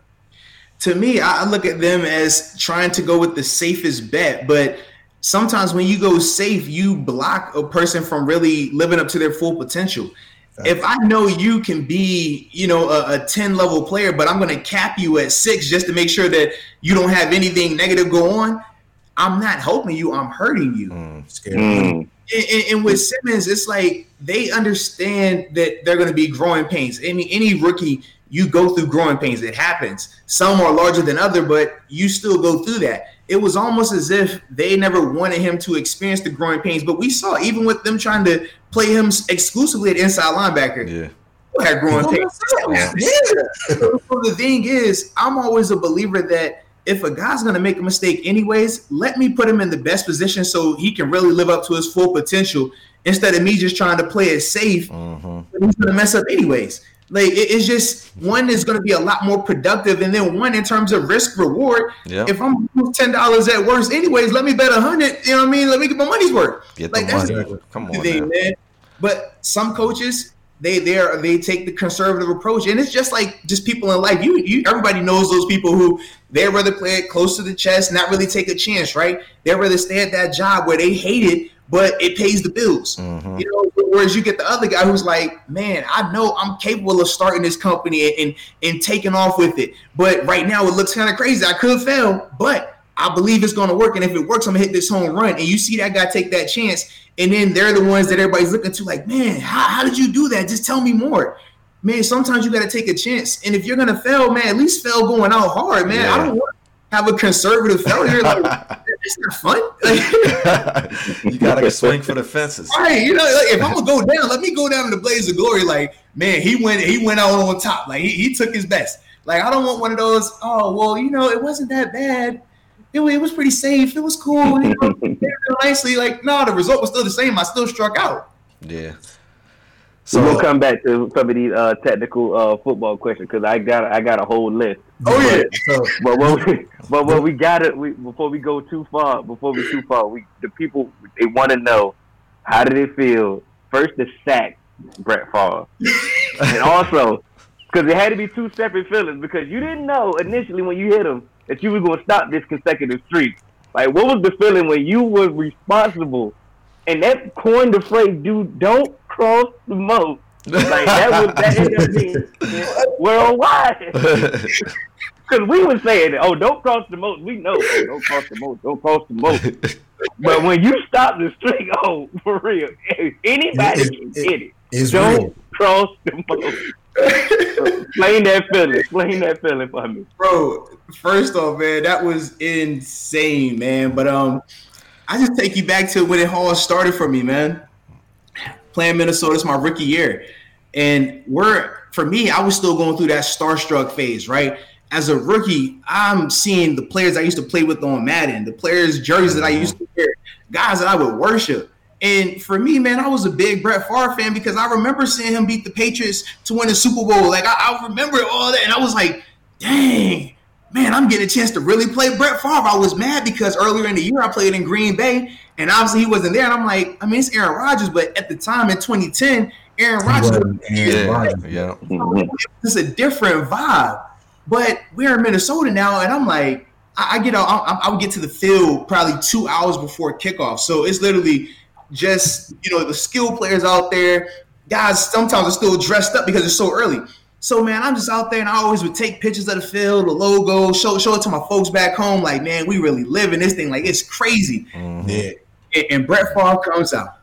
To me, I look at them as trying to go with the safest bet, but sometimes when you go safe, you block a person from really living up to their full potential. If I know you can be, you know, a, a 10 level player, but I'm going to cap you at six just to make sure that you don't have anything negative go on, I'm not helping you, I'm hurting you. Mm, mm. And, and, and, with Simmons, it's like they understand that they're going to be growing pains. Any any rookie, you go through growing pains. It happens. Some are larger than other, but you still go through that it was almost as if they never wanted him to experience the growing pains. But we saw even with them trying to play him exclusively at inside linebacker. Yeah. Had growing pains. Yeah. so, so the thing is, I'm always a believer that if a guy's gonna make a mistake anyways, let me put him in the best position so he can really live up to his full potential instead of me just trying to play it safe. Mm-hmm. He's gonna mess up anyways. Like it- it's just one is going to be a lot more productive, and then one in terms of risk reward. Yeah. If I'm ten dollars at worst, anyways, let me bet a hundred. You know what I mean? Let me get my money's worth. Get like that's money. Come on, thing, man. But some coaches, they they are they take the conservative approach, and it's just like just people in life. You you everybody knows those people who they rather play it close to the chest, not really take a chance, right? They rather stay at that job where they hate it, but it pays the bills. Mhm. You know, whereas you get the other guy who's like, man, I know I'm capable of starting this company and and taking off with it, but right now it looks kind of crazy. I could fail, but I believe it's going to work, and if it works, I'm gonna hit this home run. And you see that guy take that chance, and then they're the ones that everybody's looking to, like, man, how, how did you do that? Just tell me more. Man, sometimes you got to take a chance, and if you're gonna fail, man, at least fail going out hard, man. Yeah. I don't want to have a conservative failure. Like, it's not fun. Like, you gotta swing for the fences. Right, you know, like if I'm gonna go down, let me go down in the blaze of glory. Like, man, he went, he went out on top. Like he, he took his best. Like I don't want one of those. Oh well, you know, it wasn't that bad. It, it was pretty safe. It was cool. You know, it did real nicely. Like no, the result was still the same. I still struck out. Yeah. So we'll come back to some of these uh, technical uh, football questions because I got I got a whole list. Oh yeah, So But what we, but what we got it we, before we go too far before we too far we the people they want to know how did it feel first to sack Brett Favre and also because it had to be two separate feelings because you didn't know initially when you hit him that you were going to stop this consecutive streak. Like what was the feeling when you were responsible and that coined the phrase "dude don't cross the moat." Like that was that ended up worldwide. Because we were saying, "Oh, don't cross the moat." We know, oh, don't cross the moat. Don't cross the moat. but when you stop the streak, oh, for real, anybody It- can it- hit it. it's Don't real. cross the moat. Explain that feeling. Explain that feeling for me. bro. First off, man, that was insane, man. But um, I just take you back to when it all started for me, man. Playing Minnesota is my rookie year, and we're for me, I was still going through that starstruck phase, right? As a rookie, I'm seeing the players I used to play with on Madden, the players' jerseys that I used to wear, guys that I would worship. And for me, man, I was a big Brett Favre fan because I remember seeing him beat the Patriots to win the Super Bowl. Like I, I remember all that, and I was like, dang, man, I'm getting a chance to really play Brett Favre. I was mad because earlier in the year I played in Green Bay, and obviously he wasn't there. And I'm like, I mean, it's Aaron Rodgers, but at the time in 2010, Aaron Rodgers yeah. Rodgers. Yeah. it's a different vibe. But we're in Minnesota now, and I'm like, I, I get out, I, I would get to the field probably two hours before kickoff. So it's literally just you know the skill players out there. Guys sometimes are still dressed up because it's so early. So man, I'm just out there, and I always would take pictures of the field, the logo, show show it to my folks back home. Like, man, we really living this thing. Like, it's crazy. Mhm. Yeah. And, and Brett Favre comes out.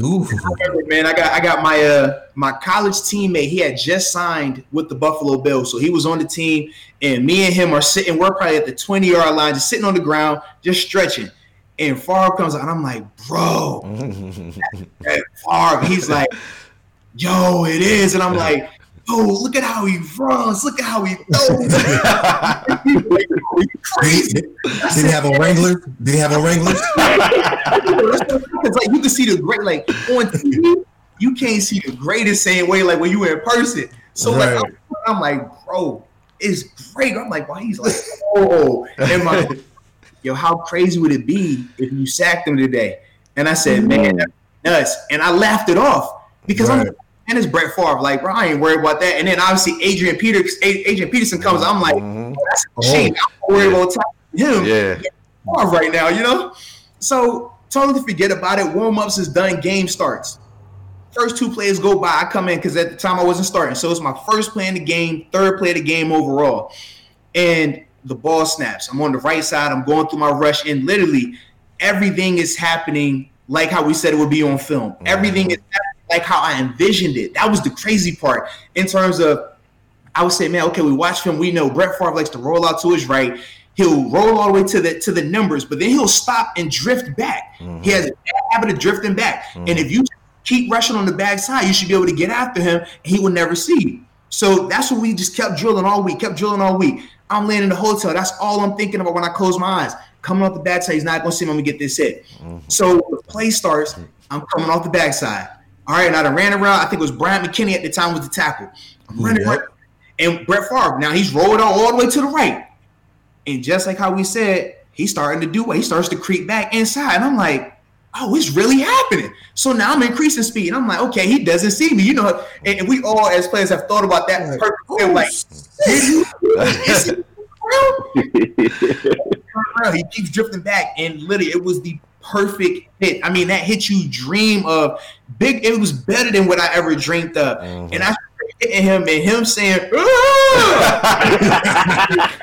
Ooh. remember, man, I got I got my uh my college teammate. He had just signed with the Buffalo Bills, so he was on the team, and me and him are sitting. We're probably at the twenty yard line, just sitting on the ground, just stretching. And Favre comes out, and I'm like, bro, that Favre. He's like, yo, it is, and I'm like. Oh, look at how he runs! Look at how he throws! He's like, "Yo, you crazy! Did he have a Wrangler? Did he have a Wrangler? it's like you can see the great like on TV, you can't see the greatest same way like when you were in person. So like I'm, I'm like, bro, it's great. I'm like, why he's like, oh, and my yo, how crazy would it be if you sacked him today? And I said, man, that's nuts. And I laughed it off because I'm Right. and it's Brett Favre. Like, bro, I ain't worried about that. And then obviously Adrian Peters, Adrian Peterson comes. I'm like, Mhm. oh, that's a Oh. shame. I'm worried about him Yeah. Favre right now, you know? So totally forget about it. Warm ups is done. Game starts. First two plays go by. I come in because at the time I wasn't starting. So it's my first play in the game, third play of the game overall. And the ball snaps. I'm on the right side. I'm going through my rush. And literally everything is happening like how we said it would be on film. Mm-hmm. Everything is happening like how I envisioned it. That was the crazy part in terms of I would say, man, okay, we watch film. We know Brett Favre likes to roll out to his right. He'll roll all the way to the to the numbers, but then he'll stop and drift back. He mm-hmm. has a bad habit of drifting back. And mm-hmm. if you keep rushing on the backside, you should be able to get after him, and he will never see you. So that's what we just kept drilling all week, kept drilling all week. I'm laying in the hotel. That's all I'm thinking about when I close my eyes. Coming off the backside, he's not going to see me. I'm going to get this hit. Mm-hmm. So the play starts. I'm coming off the backside. All right, now I ran around. I think it was Bryant McKinnie at the time was the tackle. I'm running around. And Brett Favre, now he's rolled out all the way to the right. And just like how we said, he's starting to do what he starts to creep back inside. And I'm like, oh, it's really happening. So now I'm increasing speed. And I'm like, okay, he doesn't see me. You know, and, and we all as players have thought about that Like, perfect oh, like, did he. Keeps drifting back, and literally, it was the perfect hit. I mean, that hit you dream of big. It was better than what I ever dreamed of. Mhm. And I started hitting him, and him saying!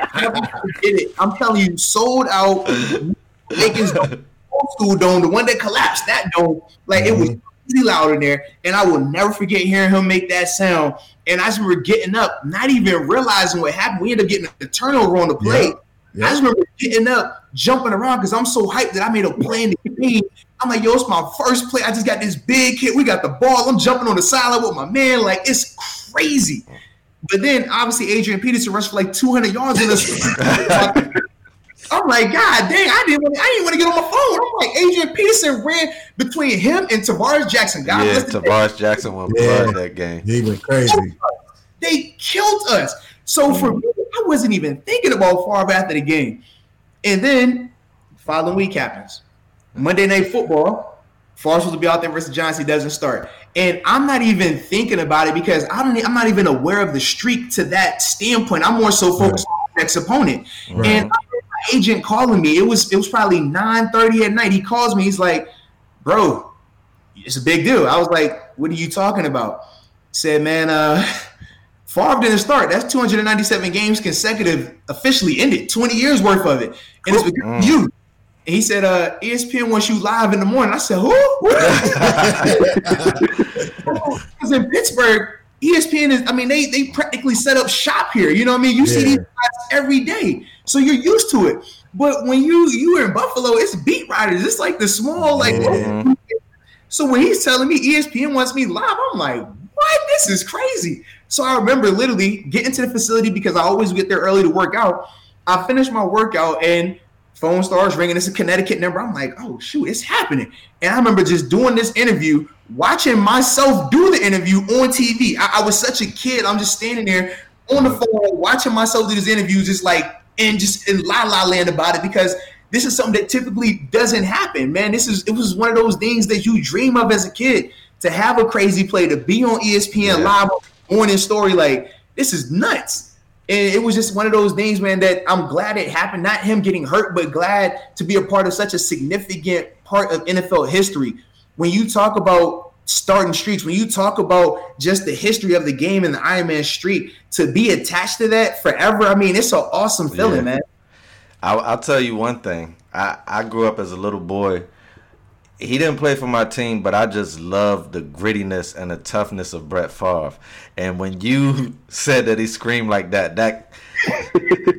I forget it. I'm telling you, sold out. Lakers dome, old school dome, the one that collapsed. That dome, like it was mm-hmm. really loud in there, and I will never forget hearing him make that sound. And I just remember getting up, not even realizing what happened. We ended up getting a turnover on the play. Yeah. I just remember getting up, jumping around because I'm so hyped that I made a play in the game. I'm like, yo, it's my first play. I just got this big hit. We got the ball. I'm jumping on the sideline with my man. Like, it's crazy. But then, obviously, Adrian Peterson rushed for like 200 yards in this. I'm like, God dang, I didn't want I didn't want to get on my phone. I'm like, Adrian Peterson ran between him and Tarvaris Jackson. God yeah, bless Tarvaris Jackson went Yeah. blood that game. He went crazy. They killed us. So for mm-hmm. me, I wasn't even thinking about Favre after the game. And then following week happens. Monday night football. Favre's supposed to be out there versus Giants. He doesn't start. And I'm not even thinking about it because I don't. I'm not even aware of the streak to that standpoint. I'm more so focused on the next opponent. Right. And I heard my agent calling me. It was it was probably 9:30 at night. He calls me. He's like, "Bro, it's a big deal." I was like, "What are you talking about?" He said, "Man, uh, Favre didn't start. That's 297 games consecutive officially ended. 20 years worth of it, and it's because of you." And he said, uh, ESPN wants you live in the morning. I said, who? Because in Pittsburgh, ESPN is, I mean, they they practically set up shop here. You know what I mean? You see these guys every day. So you're used to it. But when you you were in Buffalo, it's beat writers. It's like the small, like Yeah. so when he's telling me ESPN wants me live, I'm like, what? This is crazy. So I remember literally getting to the facility because I always get there early to work out. I finished my workout and phone starts ringing. It's a Connecticut number. I'm like, oh shoot, it's happening. And I remember just doing this interview, watching myself do the interview on TV. I, I was such a kid. I'm just standing there on the phone, watching myself do this interview, just like and just in la la land about it because this is something that typically doesn't happen, man. This is it was one of those things that you dream of as a kid to have a crazy play to be on ESPN Yeah. live morning story. Like this is nuts. And it was just one of those things, man, that I'm glad it happened. Not him getting hurt, but glad to be a part of such a significant part of NFL history. When you talk about starting streaks, when you talk about just the history of the game and the Iron Man streak, to be attached to that forever, I mean, it's an awesome feeling, Yeah. man. I'll, I'll tell you one thing. I, I grew up as a little boy. He didn't play for my team, but I just loved the grittiness and the toughness of Brett Favre. And when you said that he screamed like that, that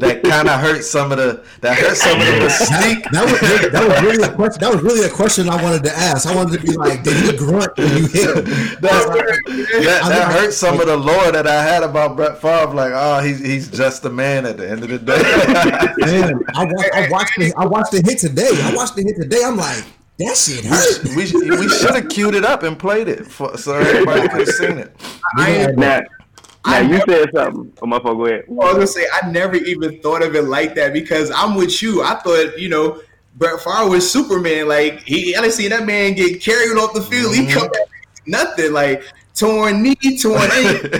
that kind of hurt some of the that hurt some of the mystique. That, that was really, that was really a question. That was really a question I wanted to ask. I wanted to be like, did you grunt when you hit him? that, that, that hurt some of the lore that I had about Brett Favre. Like, oh, he's he's just a man at the end of the day. Man, I, wa- I watched the I watched the hit today. I watched the hit today. I'm like, that shit hurt. we we should have queued it up and played it for, so everybody could have seen it. I, Now, now I you never- said something. Oh, my fault. Go ahead. I was gonna say I never even thought of it like that because I'm with you. I thought you know Brett Favre was Superman. Like he, I didn't see that man get carried off the field. He mm-hmm. come back nothing like torn knee, torn ankle.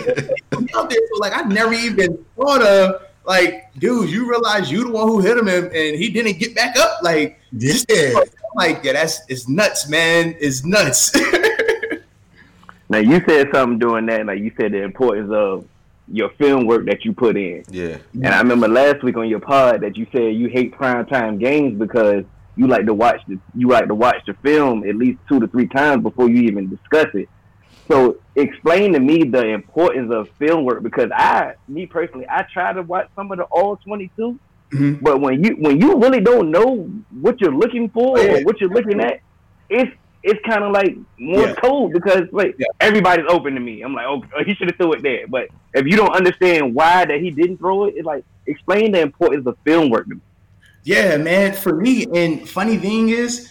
out there. So like I never even thought of like, dude, you realize you the one who hit him and, and he didn't get back up. Like, Yeah. I'm like yeah, that's it's nuts, man. It's nuts. Now you said something doing that. Like you said the importance of your film work that you put in. Yeah, And I remember last week on your pod that you said you hate prime time games because you like to watch the you like to watch the film at least two to three times before you even discuss it. So explain to me the importance of film work because I, me personally, I try to watch some of the all twenty two, Mhm. but when you when you really don't know what you're looking for yeah. or what you're looking at, it's it's kind of like more Yeah. cold because like Yeah. everybody's open to me. I'm like, oh, he should have threw it there. But if you don't understand why that he didn't throw it, it's like explain the importance of film work. to me. Yeah, man. For me, and funny thing is,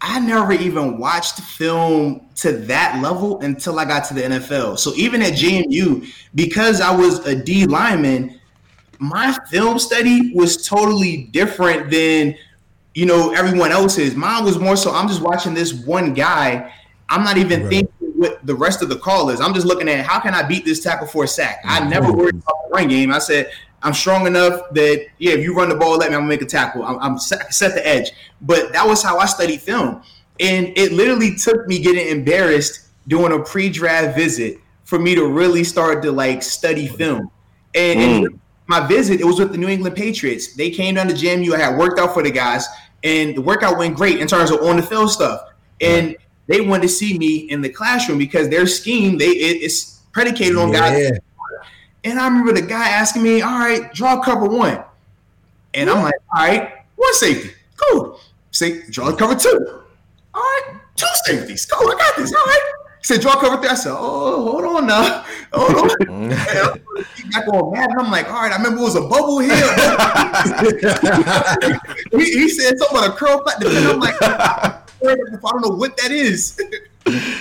I never even watched film to that level until I got to the NFL. So even at JMU, because I was a D lineman, my film study was totally different than you know everyone else's. Mine was more so I'm just watching this one guy. I'm not even right. thinking what the rest of the call is. I'm just looking at how can I beat this tackle for a sack. I never worried about the run game. I said I'm strong enough that yeah, if you run the ball, let me. I'm gonna make a tackle. I'm, I'm set, set the edge. But that was how I studied film, and it literally took me getting embarrassed doing a pre-draft visit for me to really start to like study film. And, mm. and my visit, it was with the New England Patriots. They came down to JMU. I had worked out for the guys, and the workout went great in terms of on the field stuff. And they wanted to see me in the classroom because their scheme they it, it's predicated on yeah. guys and I remember the guy asking me, all right, draw cover one. And I'm like, all right, one safety. Cool. Say, draw cover two. All right, two safeties. Cool, I got this. All right. Said, draw cover three. I said, oh, hold on now. Hold on. Mm. back on mad. And I'm like, all right, I remember it was a bubble here. he, he, said something about a curl flat. And I'm like, I don't know what that is.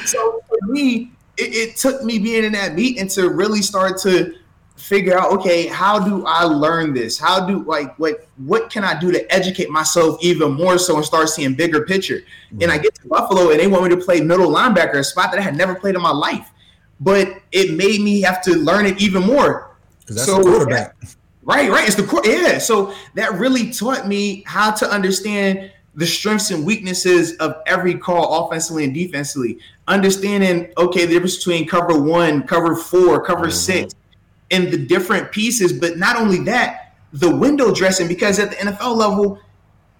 so for me, it, it took me being in that meeting to really start to figure out okay how do i learn this? How do like what what can i do to educate myself even more so and start seeing bigger picture? Mm-hmm. and i get to buffalo and they want me to play middle linebacker a spot that i had never played in my life. But it made me have to learn it even more. That's so, the quarterback. Right right it's the yeah. So that really taught me how to understand the strengths and weaknesses of every call offensively and defensively. Understanding okay the difference between cover one cover four cover mm-hmm. six in the different pieces. But not only that, the window dressing, because at the NFL level,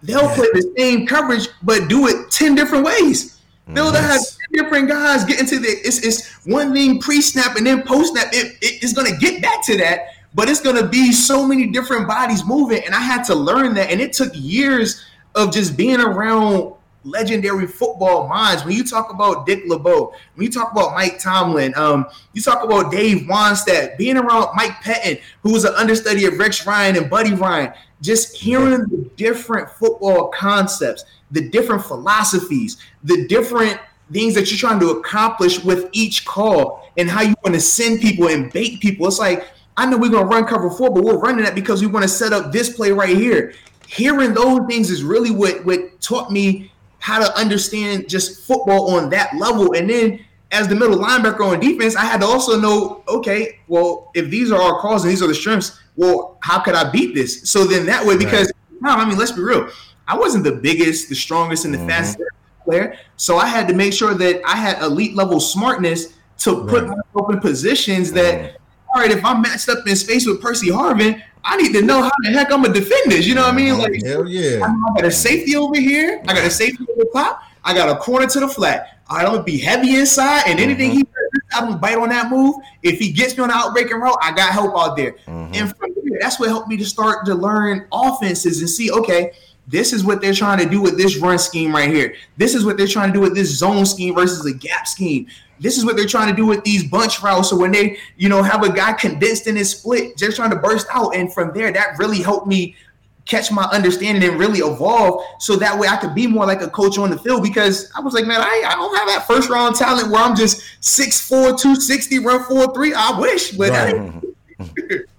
they'll yeah. play the same coverage, but do it 10 different ways. They'll yes. have different guys get into the it's, it's one thing pre-snap and then post-snap. It, it, it's gonna get back to that, but it's gonna be so many different bodies moving. And I had to learn that, and it took years of just being around legendary football minds. When you talk about Dick LeBeau, when you talk about Mike Tomlin, um, you talk about Dave Wannstedt, being around Mike Pettine, who was an understudy of Rex Ryan and Buddy Ryan, just hearing the different football concepts, the different philosophies, the different things that you're trying to accomplish with each call and how you want to send people and bait people. It's like, I know we're going to run cover four, but we're running that because we want to set up this play right here. Hearing those things is really what, what taught me how to understand just football on that level. And then as the middle linebacker on defense, I had to also know, okay, well, if these are our calls and these are the strengths, well, how could I beat this? So then that way, because right. I mean, let's be real, I wasn't the biggest, the strongest, and the mm-hmm. fastest player. So I had to make sure that I had elite level smartness to right. put myself in positions that, all right, if I'm matched up in space with Percy Harvin, I need to know how the heck I'm gonna defend this. You know what I mean? Like, hell yeah. I got a safety over here. I got a safety over the top. I got a corner to the flat. I don't be heavy inside, and anything mm-hmm. he I don't bite on that move. If he gets me on the outbreaking route, I got help out there. Mm-hmm. And from there, that's what helped me to start to learn offenses and see, okay, this is what they're trying to do with this run scheme right here. This is what they're trying to do with this zone scheme versus a gap scheme. This is what they're trying to do with these bunch routes. So when they, you know, have a guy condensed in his split, just trying to burst out. And from there, that really helped me catch my understanding and really evolve so that way I could be more like a coach on the field because I was like, man, I, I don't have that first round talent where I'm just 6'4, 260, run 4 3. I wish, but right.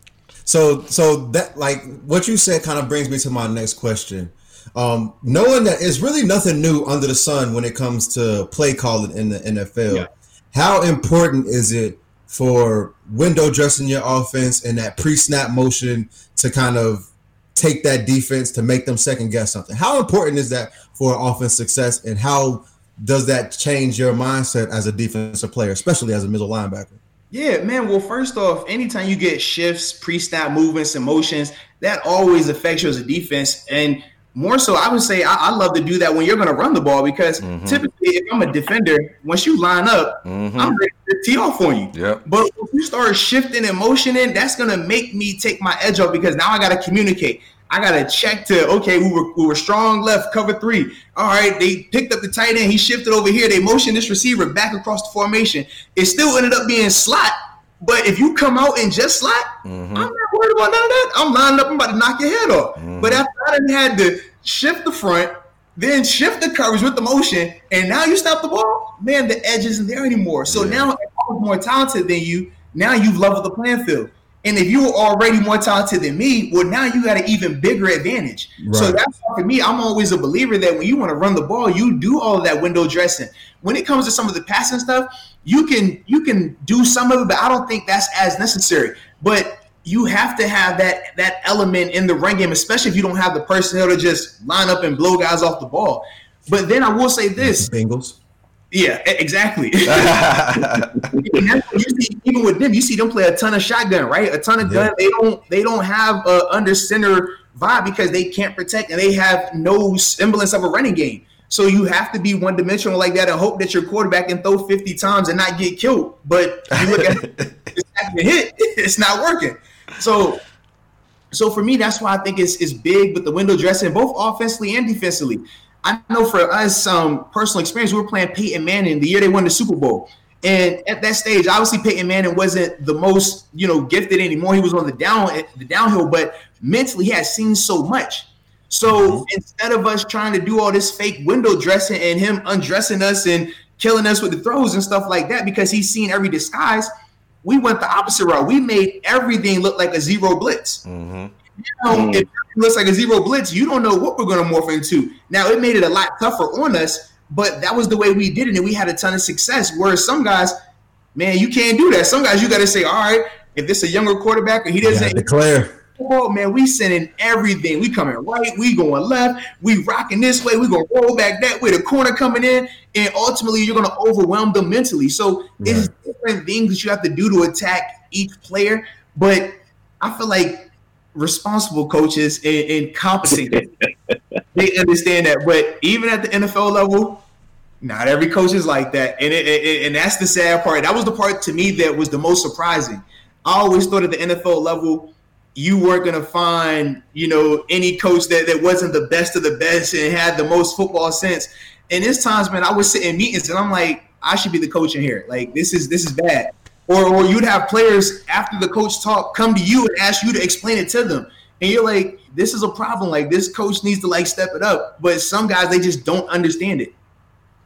so so that like what you said kind of brings me to my next question. Um, knowing that it's really nothing new under the sun when it comes to play calling in the NFL. Yeah. How important is it for window dressing your offense and that pre-snap motion to kind of take that defense to make them second guess something? How important is that for offense success, and how does that change your mindset as a defensive player, especially as a middle linebacker? Yeah, man. Well, first off, anytime you get shifts, pre-snap movements, and motions, that always affects you as a defense. And more so, I would say I, I, love to do that when you're going to run the ball because mm-hmm. typically, if I'm a defender, once you line up, mm-hmm. I'm ready to tee off on you. Yep. But if you start shifting and motioning, that's going to make me take my edge off because now I got to communicate. I got to check to okay, we were we were strong left, cover three. All right, they picked up the tight end, he shifted over here. They motioned this receiver back across the formation. It still ended up being slot. But if you come out and just slot, mm-hmm. I'm not worried about none of that. I'm lining up, I'm about to knock your head off. Mm-hmm. But after I didn't had to shift the front, then shift the coverage with the motion, and now you stop the ball, man, the edge isn't there anymore. So Yeah. now if I was more talented than you, now you've leveled the playing field. And if you were already more talented than me, well, now you got an even bigger advantage. So that's why for me, I'm always a believer that when you want to run the ball, you do all of that window dressing. When it comes to some of the passing stuff, you can you can do some of it, but I don't think that's as necessary. But you have to have that that element in the run game, especially if you don't have the personnel to just line up and blow guys off the ball. But then I will say this, Bengals. Yeah, exactly. And that's what you see, even with them, you see them play a ton of shotgun, right? A ton of gun. They don't they don't have a under center vibe because they can't protect and they have no semblance of a running game. So you have to be one dimensional like that and hope that your quarterback can throw 50 times and not get killed. But you look at it's not hit, it's not working. So so for me, that's why I think it's, it's big with the window dressing, both offensively and defensively. I know for us, um, personal experience, we were playing Peyton Manning the year they won the Super Bowl. And at that stage, obviously Peyton Manning wasn't the most, you know, gifted anymore. He was on the down the downhill, but mentally he had seen so much. So instead of us trying to do all this fake window dressing and him undressing us and killing us with the throws and stuff like that, because he's seen every disguise, we went the opposite route. We made everything look like a zero blitz. Mhm. Now, hmm. if it looks like a zero blitz, you don't know what we're going to morph into. Now, it made it a lot tougher on us, but that was the way we did it, and we had a ton of success. Whereas some guys, man, you can't do that. Some guys, you got to say, all right, if this a younger quarterback and he doesn't, declare. oh man, we sending everything. We coming right, we going left, we rocking this way, we gonna roll back that way. The corner coming in, and ultimately you're gonna overwhelm them mentally. So it's different things that you have to do to attack each player. But I feel like responsible coaches and, and competent, they understand that. But even at the NFL level, not every coach is like that, and it, it- and that's the sad part. That was the part to me that was the most surprising. I always thought at the NFL level, you weren't gonna find, you know, any coach that, that wasn't the best of the best and had the most football sense. And there's times, man, I would sit in meetings and I'm like, I should be the coach in here. Like this is this is bad. Or or you'd have players after the coach talk come to you and ask you to explain it to them. And you're like, this is a problem. Like this coach needs to like step it up. But some guys they just don't understand it.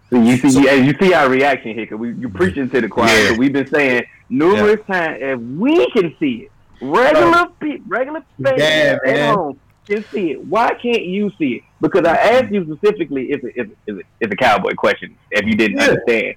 So you see, yeah, you see our reaction here because we you preaching to the choir. Yeah. So we've been saying numerous times if we can see it, regular pe- regular fans Yeah, at man. home can see it. Why can't you see it? Because I asked you specifically if it, if, if, if a cowboy question if you didn't Yeah. understand.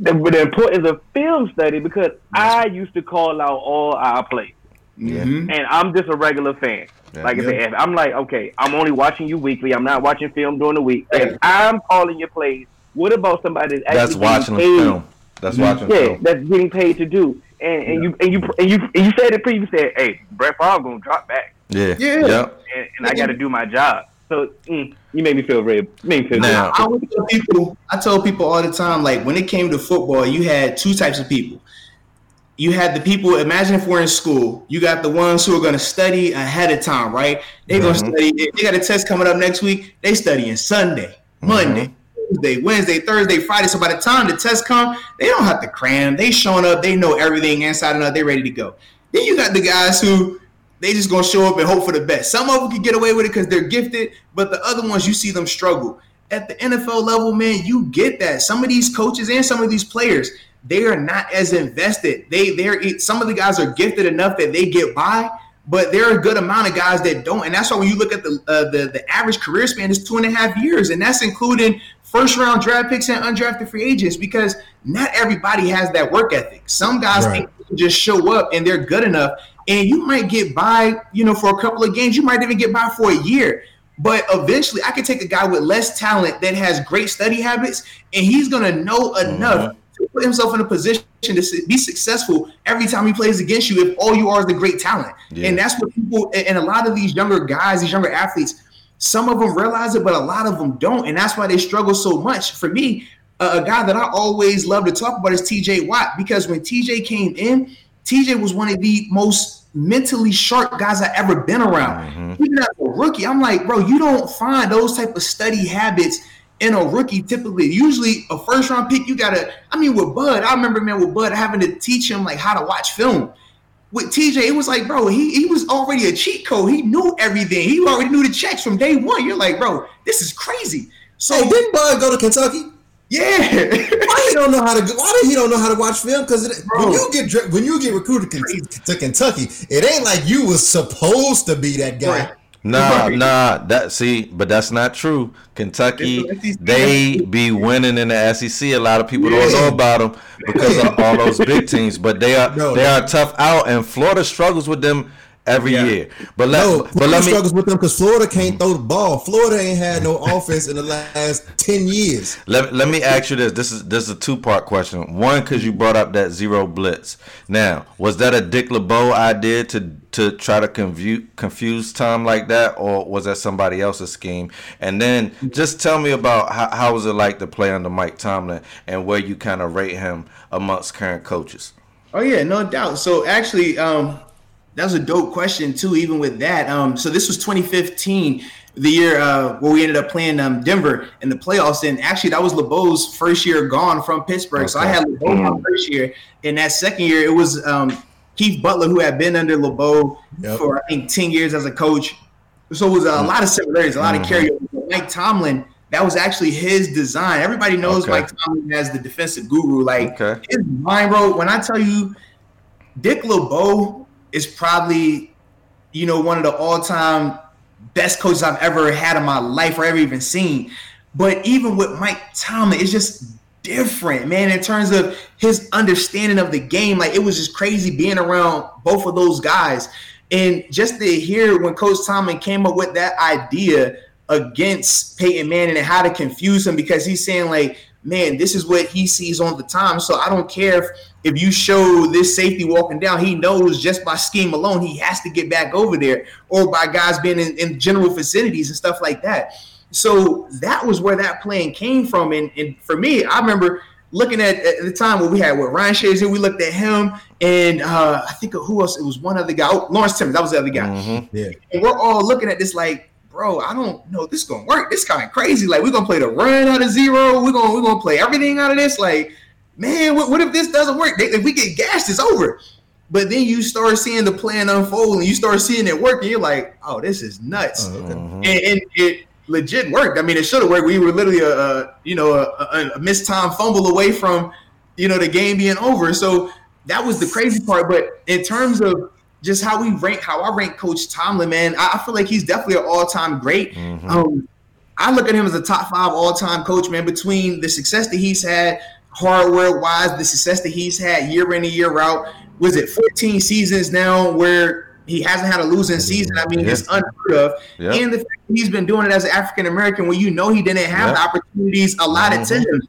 The, but the importance of film study because I used to call out all our plays. Yeah. Mhm. and I'm just a regular fan. Yeah. like I Yeah. said, if I'm like, okay, I'm only watching you weekly. I'm not watching film during the week. If I'm calling your plays, what about somebody that's That's actually watching the paid? film. That's watching Yeah, film. that's getting paid to do. And and you and you and you and you said it previously. Said, hey, Brett Favre gonna drop back, Yeah. Yeah. Yep. and, and I got to do my job. So mm, you made me feel very, made me feel good. Now- I always tell people, I tell people all the time, like when it came to football, you had two types of people. You had the people. Imagine if we're in school, you got the ones who are going to study ahead of time, right? They're going to study. They got a test coming up next week. They studying Sunday, Monday, Tuesday, Wednesday, Thursday, Friday. So by the time the test come, they don't have to cram. They showing up. They know everything inside and out. They ready to go. Then you got the guys who they just gonna show up and hope for the best. Some of them can get away with it because they're gifted, but the other ones you see them struggle. At the NFL level, man, you get that. Some of these coaches and some of these players, they are not as invested. They they're some of the guys are gifted enough that they get by, but there are a good amount of guys that don't. And that's why when you look at the uh, the the average career span is two and a half years, and that's including first round draft picks and undrafted free agents because not everybody has that work ethic. Some guys Right. think they can just show up and they're good enough, and you might get by, you know, for a couple of games. You might even get by for a year. But eventually, I could take a guy with less talent that has great study habits, and he's gonna know enough to put himself in a position to be successful every time he plays against you. If all you are is the great talent, Yeah. and that's what people and a lot of these younger guys, these younger athletes, some of them realize it, but a lot of them don't, and that's why they struggle so much. For me, a guy that I always love to talk about is T.J. Watt because when T.J. came in, T.J. was one of the most mentally sharp guys I've ever been around. Mhm. Even as a rookie, I'm like, bro, you don't find those type of study habits in a rookie typically. Usually, a first round pick, you gotta. I mean, with Bud, I remember man with Bud having to teach him like how to watch film. with TJ, it was like, bro, he, he was already a cheat code. He knew everything. He already knew the checks from day one. You're like, bro, this is crazy. So Hey, didn't Bud go to Kentucky? Yeah, Why he don't know how to? go- Why did he don't know how to watch film? Because when you get when you get recruited to, to Kentucky, it ain't like you was supposed to be that guy. Right. Nah, Right. nah, that see, but that's not true. Kentucky, It's the SEC. they be winning in the SEC. A lot of people don't know about them because of all those big teams, but they are No, they no. are tough out, and Florida struggles with them every Yeah. year. But let No, but Florida let me struggles with them because Florida can't throw the ball. Florida ain't had no offense in the last ten years. Let, let me ask you this. This is this is a two part question. One, because you brought up that zero blitz. Now, was that a Dick LeBeau idea to to try to confuse confuse Tom like that, or was that somebody else's scheme? And then just tell me about how, how was it like to play under Mike Tomlin and where you kind of rate him amongst current coaches. Oh yeah, no doubt. So actually, um, that was a dope question too. Even with that, um, so this was 2015, the year uh, where we ended up playing um, Denver in the playoffs. And actually, that was LeBeau's first year gone from Pittsburgh. So I had LeBeau my first year. and that second year, it was um, Keith Butler who had been under LeBeau Yep. for I think 10 years as a coach. So it was a lot of similarities, a lot of carryover. Mike Tomlin. That was actually his design. Everybody knows Okay. Mike Tomlin as the defensive guru. Like Okay. his mind, bro. When I tell you, Dick LeBeau is probably, you know, one of the all-time best coaches I've ever had in my life or ever even seen. But even with Mike Tomlin, it's just different, man, in terms of his understanding of the game. Like it was just crazy being around both of those guys. And just to hear when Coach Tomlin came up with that idea against Peyton Manning and how to confuse him because he's saying like, man, this is what he sees on the time. So I don't care if if you show this safety walking down, he knows just by scheme alone he has to get back over there, or by guys being in, in general vicinities and stuff like that. So that was where that plan came from. And, and for me, I remember looking at, at the time when we had with Ryan Shazier, we looked at him and uh, I think of who else? It was one other guy, oh, Lawrence Timmons. That was the other guy. Mm-hmm. Yeah, And we're all looking at this like, bro, I don't know this is gonna work. This kind of crazy. Like, we're gonna play the run out of zero. We're gonna we're gonna play everything out of this. Like, man, what, what if this doesn't work? They- If we get gassed, it's over. But then you start seeing the plan unfold and you start seeing it work, and you're like, oh, this is nuts. Mm-hmm. And, and it legit worked. I mean, it should have worked. We were literally a, a you know a, a, a missed time fumble away from you know the game being over. So that was the crazy part. But in terms of just how we rank, how I rank Coach Tomlin, man, I, I feel like he's definitely an all-time great. Mhm. Um, I look at him as a top five all-time coach, man. Between the success that he's had, hardware wise, the success that he's had year in and year out. Was it 14 seasons now where he hasn't had a losing season? I mean, Yeah. it's unheard of. Yeah. And the fact that he's been doing it as an African American when you know he didn't have Yeah. the opportunities allotted to mm-hmm. him.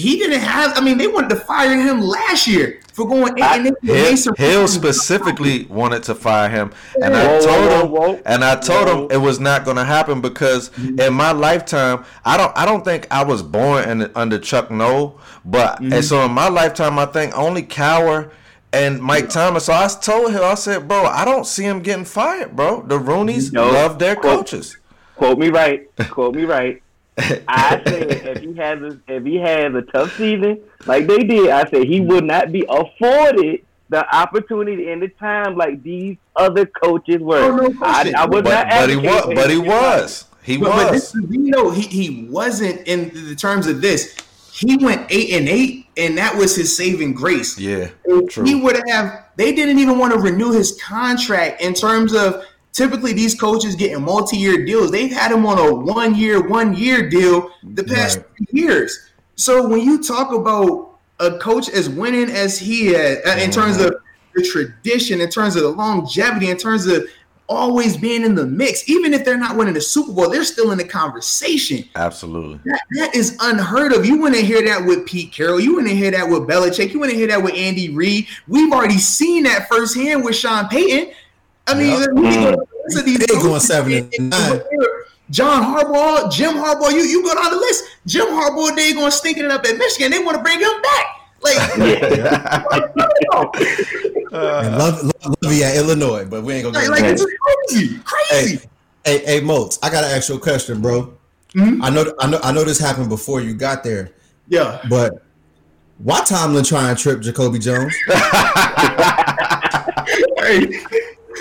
He didn't have. I mean, they wanted to fire him last year for going eight and eight. Hill, Hill Rudolph. specifically wanted to fire him, and I Whoa, whoa, told whoa, him, whoa. and I told Whoa. him it was not going to happen because mm-hmm. in my lifetime, I don't, I don't think I was born in, under Chuck Noll, but and mm-hmm. so in my lifetime, I think only Cowher and Mike Thomas. So I told him, I said, bro, I don't see him getting fired, bro. The Rooneys No. love their Quote- coaches. Quote me right. Quote me right. I said if he has a, if he has a tough season like they did, I said he would not be afforded the opportunity and the time like these other coaches were. Oh, no I, question. I was But, not but he was, but he him to get fired. was, he But, but this, was. you know, he, he wasn't in the terms of this. He went eight and eight, and that was his saving grace. Yeah, true. He would have. They didn't even want to renew his contract. In terms of typically these coaches getting multi-year deals, they've had him on a one-year, one-year deal the past Right. years. So when you talk about a coach as winning as he has, uh, in terms of the tradition, in terms of the longevity, in terms of always being in the mix, even if they're not winning the Super Bowl, they're still in the conversation. Absolutely. That, that is unheard of. You wouldn't hear that with Pete Carroll. You wouldn't hear that with Belichick. You wouldn't hear that with Andy Reid. We've already seen that firsthand with Sean Payton. I mean, Yep. we go to the rest of these They going coaches seven and- and and- nine. John Harbaugh, Jim Harbaugh. You you go down the list. Jim Harbaugh, they going stinking it up at Michigan. They want to bring him back. Like, And love, love, love you at Illinois, but we ain't gonna like, go like there. it's crazy, crazy. Hey, hey, hey, Moats, I gotta ask you a question, bro. Mhm. I know, I know, I know this happened before you got there, Yeah. but why Tomlin try and trip Jacoby Jones? hey,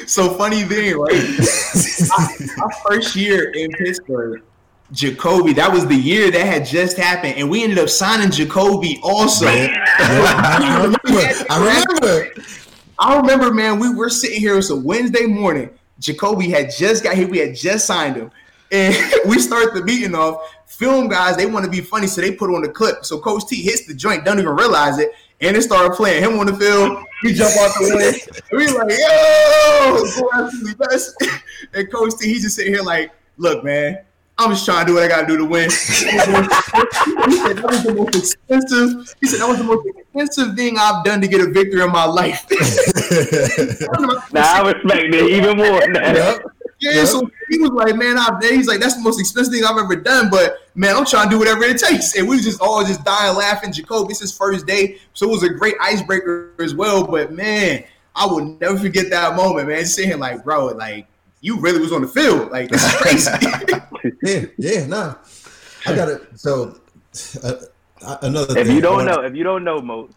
so funny thing, right? My first year in Pittsburgh, Jacoby, that was the year that had just happened, and we ended up signing Jacoby also. I remember. I remember. I remember, man, we were sitting here. It was a Wednesday morning. Jacoby had just got here. We had just signed him. And we start the meeting off. Film guys, they want to be funny, so they put on the clip. So Coach T hits the joint, don't even realize it, and it started playing him on the field. We jump off the way. We like, yo, go absolutely best. And Coach T, he's just sitting here like, look, man, I'm just trying to do what I gotta do to win. he said that was the most expensive. He said that was the most expensive thing I've done to get a victory in my life. Now I respect it even more now. Yep. Yeah, Yeah. so he was like, man, I, he's like, that's the most expensive thing I've ever done, but man, I'm trying to do whatever it takes. And we was just all just dying laughing. Jacob, it's his first day, so it was a great icebreaker as well. But man, I will never forget that moment, man. Just sitting here like, bro, like you really was on the field. Like this is crazy. Yeah, yeah, nah. I got it. So uh, another If thing. you don't know, wanna- if you don't know, Mo,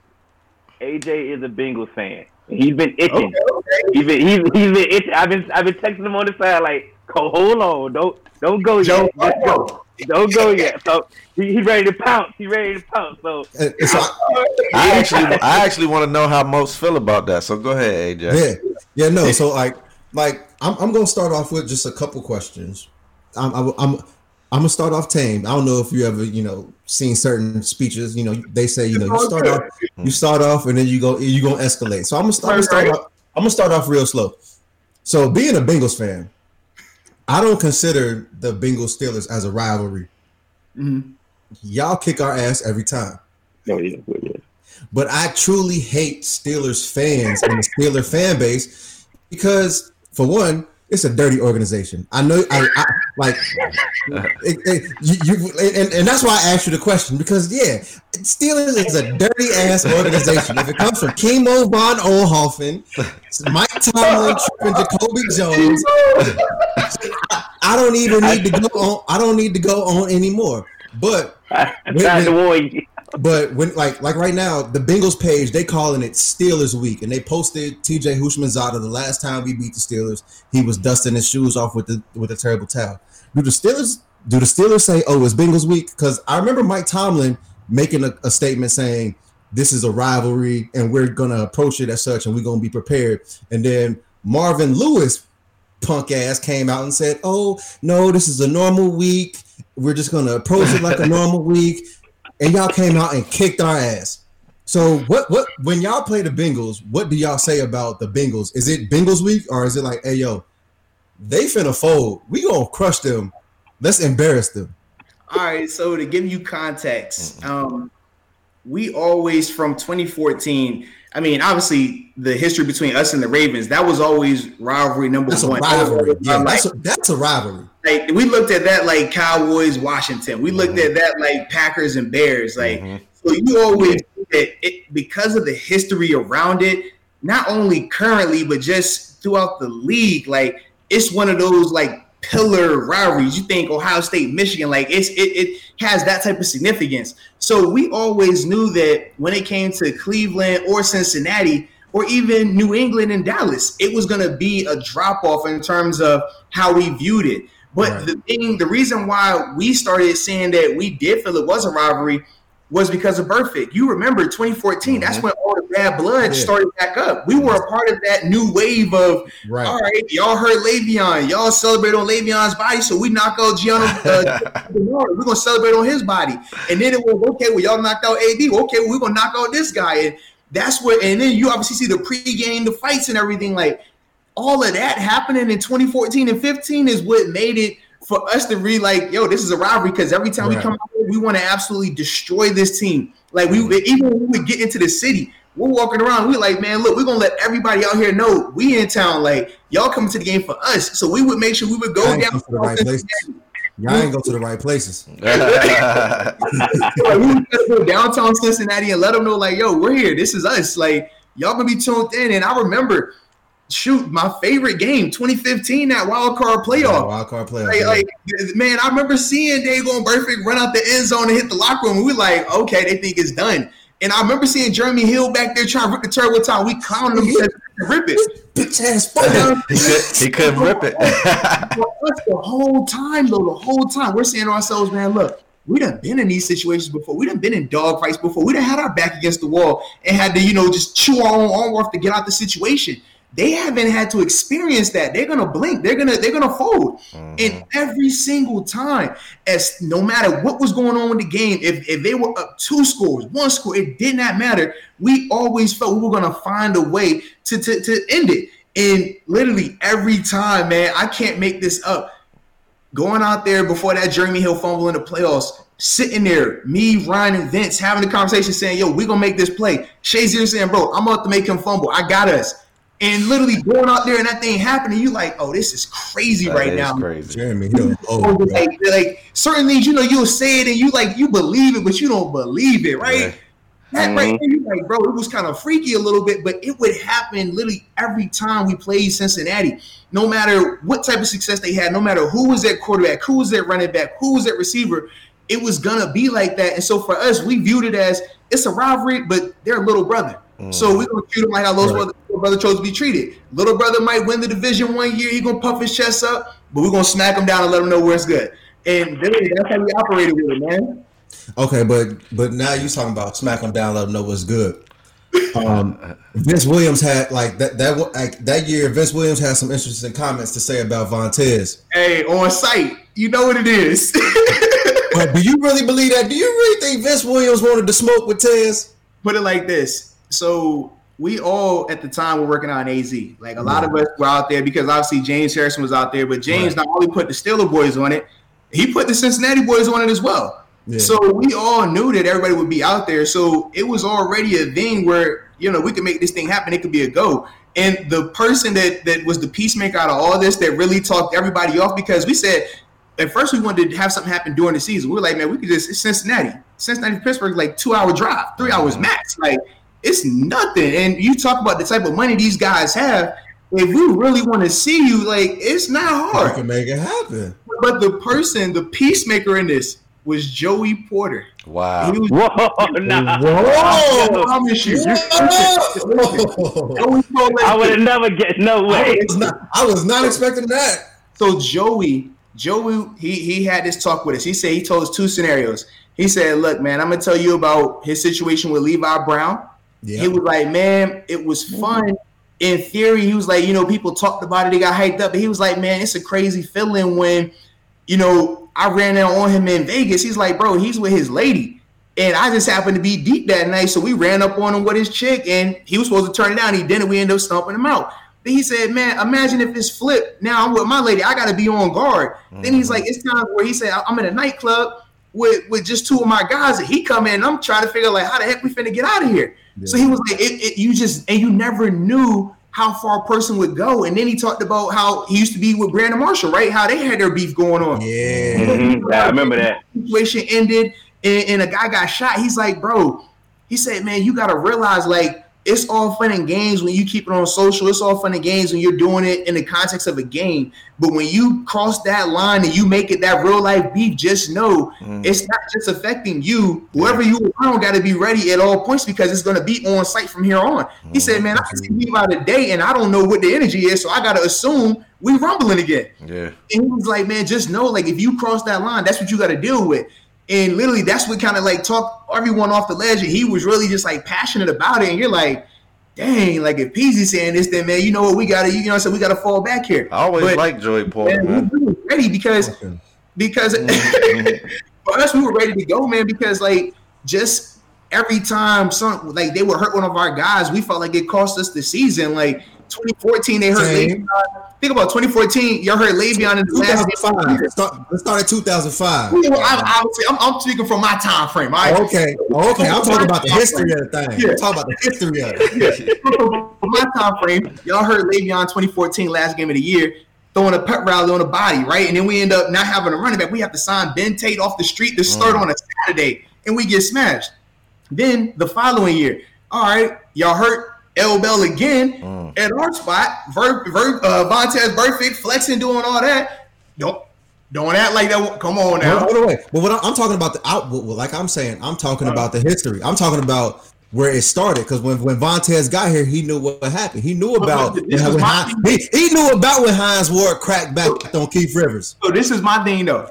AJ is a Bengals fan. He's been itching. okay, okay. He's been he's, he's been itching. I've been I've been texting him on the side like, "Co- hold on, don't don't go Joe, yet, Let's go. don't go yet. So he, he ready to pounce. He ready to pounce. So uh, so I actually, I actually want to know how most feel about that. So go ahead, AJ. Yeah, yeah, no. So like, like I'm, I'm gonna start off with just a couple questions. I'm, I'm, I'm, I'm gonna start off tame. I don't know if you ever, you know, seen certain speeches. You know, they say, you know, you start off, you start off, and then you go, you gonna escalate. So I'm gonna, start, I'm gonna start off. I'm gonna start off real slow. So being a Bengals fan, I don't consider the Bengals Steelers as a rivalry. Mhm. Y'all kick our ass every time. no, yeah, yeah. But I truly hate Steelers fans and the Steeler fan base because, for one, it's a dirty organization. I know, I, I like, it, it- you, you, and, and that's why I asked you the question because, yeah, Steelers is a dirty ass organization. If it comes from Kimo von Oelhoffen, Mike Tomlin, and Jacoby Jones, I don't even need to go on. I don't need to go on anymore. But I'm tried to warn you. But when like like right now, the Bengals page they calling it Steelers Week, and they posted T.J. Houshmandzadeh the last time we beat the Steelers, he was dusting his shoes off with the with a terrible towel. Do the Steelers do the Steelers say, "Oh, it's Bengals Week"? Because I remember Mike Tomlin making a, a statement saying this is a rivalry, and we're gonna approach it as such, and we're gonna be prepared. And then Marvin Lewis, punk ass, came out and said, "Oh no, this is a normal week. We're just gonna approach it like a normal week." And y'all came out and kicked our ass. So what what when y'all play the Bengals, what do y'all say about the Bengals? Is it Bengals week or is it like, hey yo, they finna fold. We gonna crush them. Let's embarrass them. All right, so to give you context, um, we always from 2014. I mean, obviously, the history between us and the Ravens that was always rivalry number That's a one. rivalry. Yeah, that's a, that's a rivalry. Like, we looked at that like Cowboys, Washington. We looked Mm-hmm. at that like Packers and Bears. Like, Mhm. so you always that it because of the history around it, not only currently but just throughout the league. Like, it's one of those like pillar rivalries. You think Ohio State, Michigan, like it's it, it has that type of significance. So we always knew that when it came to Cleveland or Cincinnati or even New England and Dallas, it was going to be a drop off in terms of how we viewed it. But Right. the thing, the reason why we started saying that we did feel it was a rivalry was because of Burfict. You remember 2014, that's when all the bad blood Yeah. started back up. We were a part of that new wave of Right. all right, y'all heard Le'Veon. Y'all celebrate on Le'Veon's body, so we knock out Gianno. Uh, we're gonna celebrate on his body, and then it was okay. Well, y'all knocked out AD. Okay, well, we're gonna knock out this guy, and that's what. And then you obviously see the pregame, the fights, and everything. Like all of that happening in 2014 and 15 is what made it for us to really like, yo, this is a rivalry because every time we come out, here, we want to absolutely destroy this team. Like we even when we would get into the city, we're walking around. We're like, man, look, we're gonna let everybody out here know we in town. Like y'all coming to the game for us. So we would make sure we would go I ain't down. to the right places. Y'all ain't go to the right places. Like, we would go downtown Cincinnati and let them know, like, yo, we're here. This is us. Like y'all gonna be tuned in. And I remember, shoot, my favorite game, 2015, that wild card playoff. Wild card playoff. Like, yeah. like, man, I remember seeing Dago and Burfict run out the end zone and hit the locker room. And we like, okay, they think it's done. And I remember seeing Jeremy Hill back there trying to rip the turbo time. We clowning him because he rip it. Bitch ass But, he, could, he couldn't rip it. the whole time, though, the whole time, we're saying to ourselves, man, look, we done been in these situations before. We done been in dog fights before. We done had our back against the wall and had to, you know, just chew our own arm off to get out the situation. They haven't had to experience that. They're gonna blink. They're gonna they're gonna fold. Mm-hmm. And every single time, as no matter what was going on with the game, if, if they were up two scores, one score, it did not matter. We always felt we were gonna find a way to to, to end it. And literally every time, man, I can't make this up going out there before that Jeremy Hill fumble in the playoffs, sitting there, me, Ryan, and Vince having the conversation saying, yo, we're gonna make this play. Shazier saying, bro, I'm about to make him fumble. I got us. And literally going out there and that thing happening, you like, oh, this is crazy That right is now. crazy. Jeremy Hill. Oh, like, like certain things, you know, you'll say it and you like you believe it, but you don't believe it, right? Yeah. That right mm-hmm. there, you like, bro, it was kind of freaky a little bit, but it would happen literally every time we played Cincinnati. No matter what type of success they had, no matter who was at quarterback, who was at running back, who was at receiver, it was gonna be like that. And so for us, we viewed it as it's a rivalry, but they're a little brother. So we're gonna treat him like how those Right. brother, little brother chose to be treated. Little brother might win the division one year, he gonna puff his chest up, but we're gonna smack him down and let him know where it's good. And literally, that's how we operated with it, man. Okay, but but now you're talking about smack them down, let them know what's good. Um, Vince Williams had like that that like, that year. Vince Williams had some interesting comments to say about Vontaze. Hey, on site, you know what it is. But do you really believe that? Do you really think Vince Williams wanted to smoke with Tez? put it like this. So we all at the time were working on AZ. Like a lot of us were out there because obviously James Harrison was out there, but James Right. not only put the Steeler boys on it, he put the Cincinnati boys on it as well. Yeah. So we all knew that everybody would be out there. So it was already a thing where you know we could make this thing happen. It could be a go. And the person that that was the peacemaker out of all this that really talked everybody off because we said at first we wanted to have something happen during the season. We were like, man, we could just it's Cincinnati, Cincinnati, Pittsburgh, like two hour drive, three hours max. Like it's nothing. And you talk about the type of money these guys have. If we really want to see you, like it's not I hard. can make it happen. But the person, the peacemaker in this was Joey Porter. Wow. He was Whoa, nah. I Whoa! promise you. Whoa! Joey I would have never get no I way. was not, I was not expecting that. So Joey, Joey, he he had this talk with us. He said he told us two scenarios. He said, "Look, man, I'm gonna tell you about his situation with Levi Brown." Yeah. He was like, "Man, it was fun." In theory, he was like, you know, people talked about it, they got hyped up, but he was like, "Man, it's a crazy feeling when, you know, I ran out on him in Vegas." He's like, "Bro, he's with his lady." And I just happened to be deep that night, so we ran up on him with his chick, and he was supposed to turn it down. He didn't. We ended up stomping him out. Then he said, "Man, imagine if it's flipped. Now I'm with my lady. I got to be on guard." Then he's mm-hmm. like, "It's time where he said I'm in a nightclub with with just two of my guys, and he come in. and I'm trying to figure like how the heck we finna get out of here." So he was like, it, it, "You just and you never knew." How far a person would go, and then he talked about how he used to be with Brandon Marshall, right? How they had their beef going on Yeah. Mhm. Yeah, I remember that. situation ended and, and a guy got shot. He's like, bro, he said, man, you gotta realize like it's all fun and games when you keep it on social. It's all fun and games when you're doing it in the context of a game. But when you cross that line and you make it that real life beef, just know mm. it's not just affecting you. Whoever you around got to be ready at all points because it's going to be on site from here on. He said, mm-hmm. man, I can see me by the day and I don't know what the energy is, so I got to assume we rumbling again. Yeah. And he was like, man, just know, like, if you cross that line, that's what you got to deal with. And literally, that's what kind of like talked everyone off the ledge. And he was really just like passionate about it. And you're like, dang, like if Peezy saying this, then man, you know what, we gotta, you know, so we gotta fall back here. I always But, like Joey Porter, man, man. we, we were ready because Okay. because Mhm. for us, we were ready to go, man. Because like just every time some like they would hurt one of our guys, we felt like it cost us the season. Like 2014, they heard Same. Le'Veon. Think about 2014, y'all hurt Le'Veon in the last 2005. Let's start, let's start at 2005. Well, I, I would say I'm, I'm speaking from my time frame. All right, Okay. Okay. I'm talking about the history of the thing. Yeah. I'm talking about the history of it. from my time frame, y'all heard Le'Veon 2014 last game of the year throwing a pet rally on a body, right? And then we end up not having a running back. We have to sign Ben Tate off the street to start mm. on a Saturday, and we get smashed. Then the following year, all right, y'all hurt L Bell again at our spot. Ver, Ver, uh, Vontaze Burfict flexing, doing all that. Don't Don't act like that. Come on now. Hold on, wait. But what I- I'm talking about the out, well, like I'm saying, I'm talking about the history. I'm talking about where it started. Because when when Vontaze got here, he knew what happened. He knew about when Hines, he, he knew about when Hines Ward cracked back on Keith Rivers. So this is my thing though.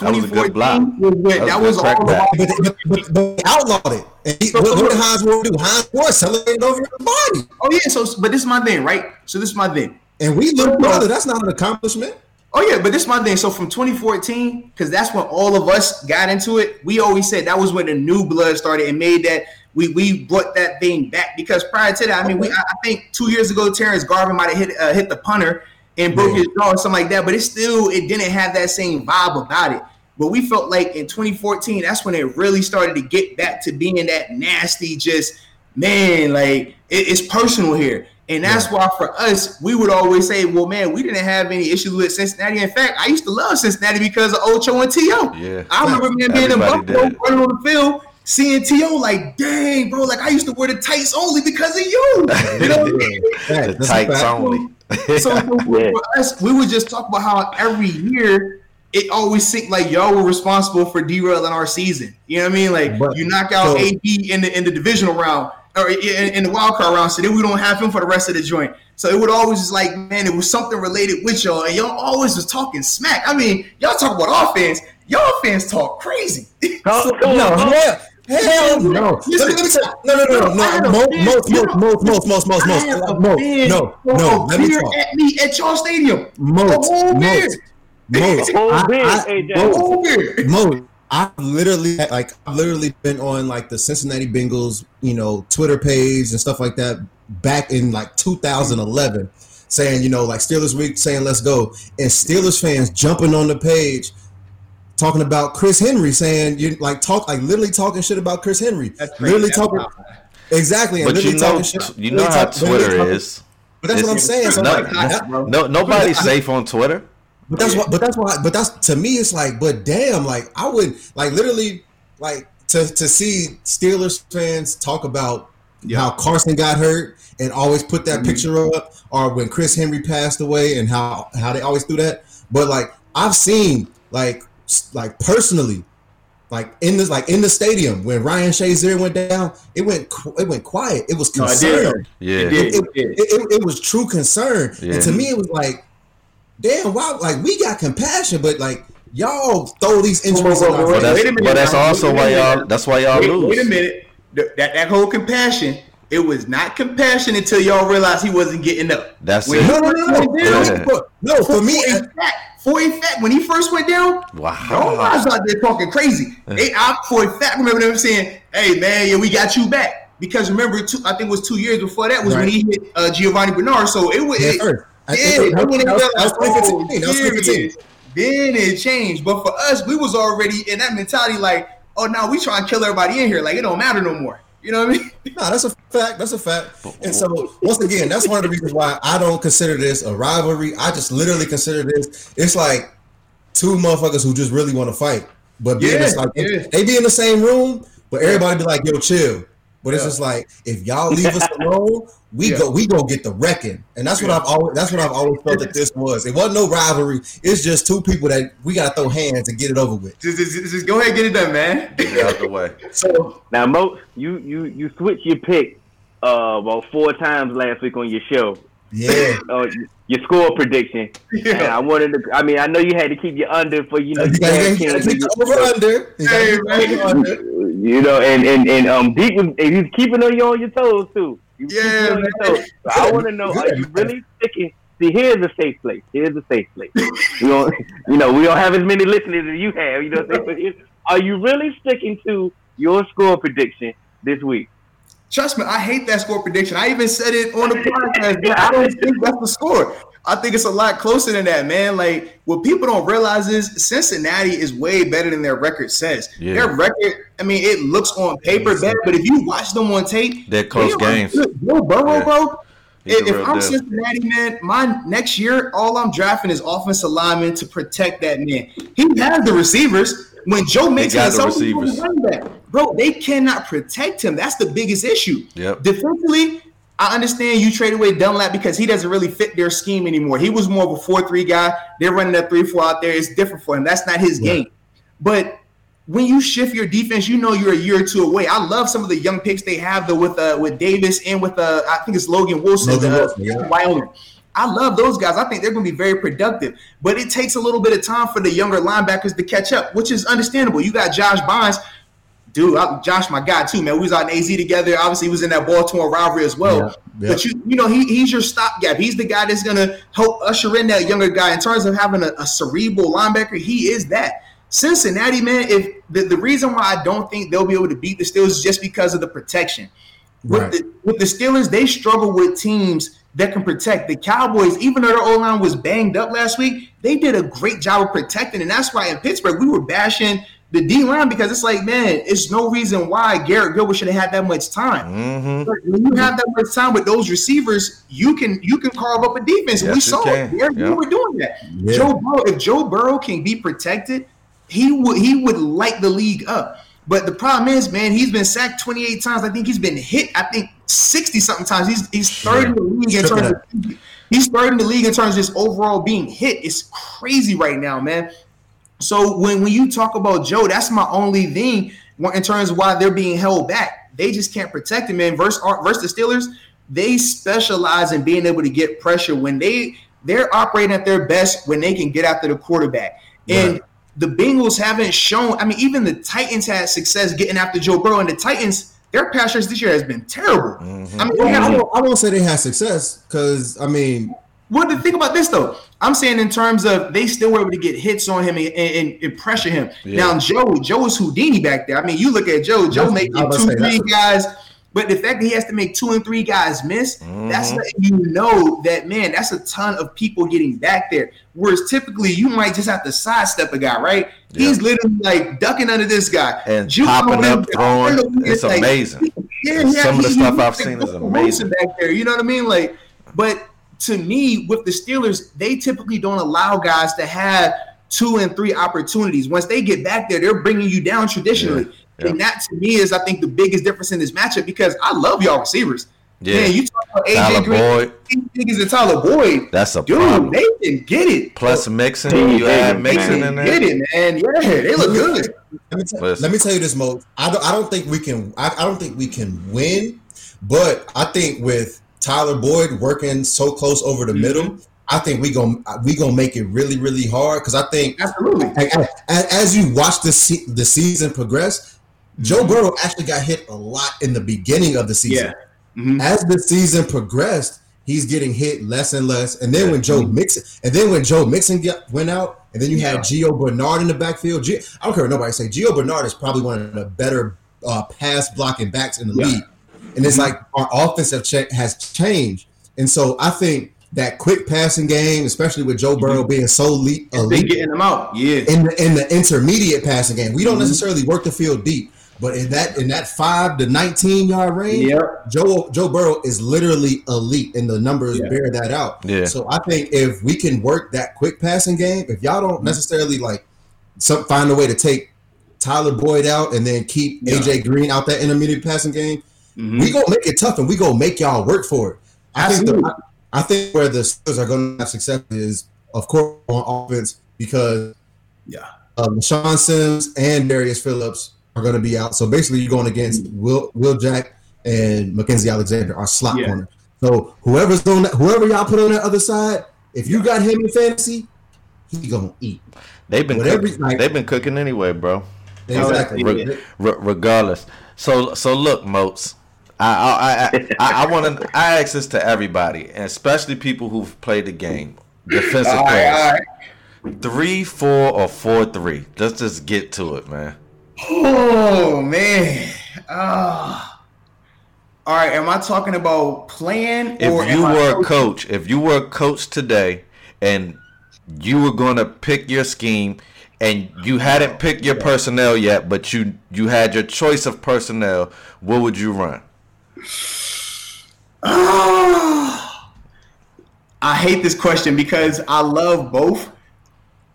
That was a good 2014 block. was That that was was all about. But, but, but, but they outlawed it. And he, what, what did Hines Ward do? Hines Ward celebrated over the body. Oh yeah. So, but this is my thing, right? So this is my thing. And we look brother. That's not an accomplishment. Oh yeah, but this is my thing. So from 2014, because that's when all of us got into it. We always said that was when the new blood started and made that we we brought that thing back. Because prior to that, I mean, we I I think two years ago, Terrence Garvin might have hit uh, hit the punter and broke Yeah. his jaw or something like that. But it still it didn't have that same vibe about it. But we felt like in 2014, that's when it really started to get back to being that nasty, just man, like it- it's personal here. And that's why for us, we would always say, well, man, we didn't have any issues with Cincinnati. In fact, I used to love Cincinnati because of Ocho and T.O. Yeah. I remember man being in Buffalo did. running on the field, seeing T.O. like, dang, bro, like I used to wear the tights only because of you. You know what I mean? The tights only. So for, Yeah. for us, we would just talk about how every year it always seemed like y'all were responsible for derailing our season. You know what I mean? Like But- you knock out so- AD in the in the divisional round or in, in the wild card round, so then we don't have him for the rest of the joint. So it would always just like, man, it was something related with y'all, and y'all always was talking smack. I mean, y'all talk about offense, y'all fans talk crazy. Come No, on, hell, no. Listen, let, me, let me tell no, no, no, no, a no, fan- most, most, most, most, most, most, most, most, fan no, no. Let me talk. at me at y'all stadium. Most, most, most. Whole beer, most, Whole beer. Mo, I've literally like I've literally been on like the Cincinnati Bengals, you know, Twitter page and stuff like that back in like 2011, saying you know like Steelers week, saying let's go, and Steelers fans jumping on the page. Talking about Chris Henry, saying you like talk like literally talking shit about Chris Henry, That's literally talking exactly, and But literally you know, talking shit. you know literally how talk- Twitter talking- is. But that's what I'm saying. So no, like, no, that- bro. No, nobody's I- safe on Twitter. But that's what. But that's why. But that's to me. It's like. But damn. Like I would like literally like to to see Steelers fans talk about how Carson got hurt and always put that Mhm. picture up, or when Chris Henry passed away and how how they always do that. But like I've seen like s- like personally. Like in this, like in the stadium when Ryan Shazier went down, it went it went quiet. It was concern did. Yeah. It it, it, it, it was true concern. Yeah. And to me, it was like, damn, wow, like we got compassion, but like y'all throw these injuries in whoa, whoa, But that's, Wait a minute but that's also why y'all. That's why y'all Wait, lose. wait a minute. That that whole compassion, it was not compassion until y'all realized he wasn't getting up. That's When it. No, no, no, no, first went down, Yeah. no, no. For me, for a fact, for a fact, when he first went down, Wow. guys out there talking crazy. They, I, for a fact, remember them saying, "Hey man, yeah, we got you back." Because remember, two, I think it was two years before that was when he hit uh, Giovani Bernard. So it was. yeah, it- first. Yeah, it- then was- they was- was oh, 2015. Was 2015. Then it changed. But for us, we was already in that mentality like, oh, now we trying to kill everybody in here. Like, it don't matter no more. You know what I mean? No, that's a fact. That's a fact. And so, once again, that's one of the reasons why I don't consider this a rivalry. I just literally consider this. It's like two motherfuckers who just really want to fight, but being Yeah, like yeah. they be in the same room, but everybody be like, "Yo, chill." But it's just like if y'all leave us alone, we Yeah. go we go get the wrecking, and that's what Yeah. I've always that's what I've always felt that this was. It wasn't no rivalry. It's just two people that we gotta throw hands and get it over with. Just, just, just go ahead and get it done, man. Get it out the way. So Now, Mo, you you you switched your pick uh about four times last week on your show. yeah, Uh, your score prediction. And I wanted to. I mean, I know you had to keep your under for you know. you the gotta, Jazz you gotta Kings, keep the over under. You gotta Hey, keep the over under. You know, and and and um, Deep was he's keeping on you on your toes too. Yeah, on your man. toes. So I want to know: Are you really sticking? See, here's a safe place. Here's a safe place. We don't, you know, we don't have as many listeners as you have. You know, what I'm saying? but are you really sticking to your score prediction this week? Trust me, I hate that score prediction. I even said it on the podcast. I don't think that's the score. I think it's a lot closer than that, man. Like what people don't realize is Cincinnati is way better than their record says. Yeah. Their record, I mean, it looks on paper better, but if you watch them on tape, They're close they games. Joe Burrow, Yeah. bro. He's If, the if real I'm deal. Cincinnati, man, my next year, all I'm drafting is offensive linemen to protect that man. He has the receivers. When Joe makes got the receivers. back, bro, they cannot protect him. That's the biggest issue. Yep. Defensively, I understand you traded away Dunlap because he doesn't really fit their scheme anymore. He was more of a 4 3 guy. They're running that 3 4 out there. It's different for him. That's not his yeah. game. But when you shift your defense, you know you're a year or two away. I love some of the young picks they have though with uh, with Davis and with uh, I think it's Logan Wilson, Logan Wilson yeah. Wyoming. I love those guys. I think they're going to be very productive, but it takes a little bit of time for the younger linebackers to catch up, which is understandable. You got Josh Bynes, dude. I, Josh, my guy too, man. We was out in AZ together. Obviously, he was in that Baltimore rivalry as well. Yeah, yeah. But you, you know, he, he's your stopgap. He's the guy that's going to help usher in that younger guy in terms of having a, a cerebral linebacker. He is that. Cincinnati, man, if the, the reason why I don't think they'll be able to beat the Steelers is just because of the protection. Right. With, the, with the Steelers, they struggle with teams that can protect. The Cowboys, even though their O line was banged up last week, they did a great job of protecting. And that's why in Pittsburgh, we were bashing the D line because it's like, man, it's no reason why Garrett Gilbert should have had that much time. Mm-hmm. When you have that much time with those receivers, you can you can carve up a defense. Yes, we saw it. Garrett yep. were doing that. Yeah. Joe Burrow, if Joe Burrow can be protected, he would he would light the league up. But the problem is, man, he's been sacked 28 times. I think he's been hit. I think 60 something times. He's he's third in the league in terms of he's third in the league in terms of just overall being hit. It's crazy right now, man. So when when you talk about Joe, that's my only thing in terms of why they're being held back. They just can't protect him. Man, versus versus the Steelers, they specialize in being able to get pressure when they they're operating at their best when they can get after the quarterback. And the Bengals haven't shown. I mean, even the Titans had success getting after Joe Burrow, and the Titans their pass rush this year has been terrible. Mm-hmm. I mean, well, I, won't, I, won't, say they had success because I mean, what the thing about this though? I'm saying in terms of they still were able to get hits on him and, and, and pressure him. Yeah. Now Joe, Joe is Houdini back there. I mean, you look at Joe. Joe making two, three guys. But the fact that he has to make two and three guys miss, mm-hmm. that's letting you know that man, that's a ton of people getting back there. Whereas typically you might just have to sidestep a guy, right? Yeah. He's literally like ducking under this guy and popping up, throwing. It's like, amazing. Yeah, yeah, some he, of the stuff I've seen is amazing back there. You know what I mean? Like, but to me, with the Steelers, they typically don't allow guys to have two and three opportunities. Once they get back there, they're bringing you down traditionally. Yeah. Yep. And that to me is, I think, the biggest difference in this matchup because I love y'all receivers. Yeah, Man, you talk about AJ Tyler Green, Boyd. niggas and Tyler Boyd. That's a dude. Problem. They can get it. Plus Mixon, you add Mixon in there. Get it, man. Yeah, they look good. Let me, tell, let me tell you this, Mo. I don't, I don't think we can. I, I don't think we can win, but I think with Tyler Boyd working so close over the mm-hmm. middle, I think we gonna we gonna make it really really hard because I think absolutely as, as you watch the se- the season progress, Joe Burrow actually got hit a lot in the beginning of the season. Yeah. Mm-hmm. As the season progressed, he's getting hit less and less. And then yeah. when Joe Mixon, and then when Joe Mixon get, went out, and then you yeah. had Gio Bernard in the backfield. G- I don't care what nobody say. Gio Bernard is probably one of the better uh, pass blocking backs in the yeah. league. And it's mm-hmm. like our offensive check has changed. And so I think that quick passing game, especially with Joe Burrow mm-hmm. being so elite, elite getting them out, yeah. In the in the intermediate passing game, we don't mm-hmm. necessarily work the field deep. But in that in that five to nineteen yard range, yep. Joe Joe Burrow is literally elite, and the numbers yeah. bear that out. Yeah. So I think if we can work that quick passing game, if y'all don't mm-hmm. necessarily like some find a way to take Tyler Boyd out and then keep yeah. AJ Green out that intermediate passing game, mm-hmm. we gonna make it tough and we gonna make y'all work for it. I Absolutely. think the, I think where the Steelers are gonna have success is of course on offense because yeah, um, Sean Sims and Darius Phillips are going to be out. So basically, you're going against Will Will Jack and Mackensie Alexander, our slot yeah. corner. So whoever's on that, whoever y'all put on that other side, if you got him in fantasy, he gonna eat. They've been cooking, like, they've been cooking anyway, bro. Exactly. Re- re- regardless. So so look, Moats. I I I, I, want to I ask this to everybody, and especially people who've played the game. Defensive players. Three, four, or four, three. Let's just get to it, man. Oh man. Oh. All right, am I talking about playing? If you were a coach, if you were a coach today, and you were going to pick your scheme, and you hadn't picked your personnel yet, but you you had your choice of personnel, what would you run? Oh. I hate this question because I love both,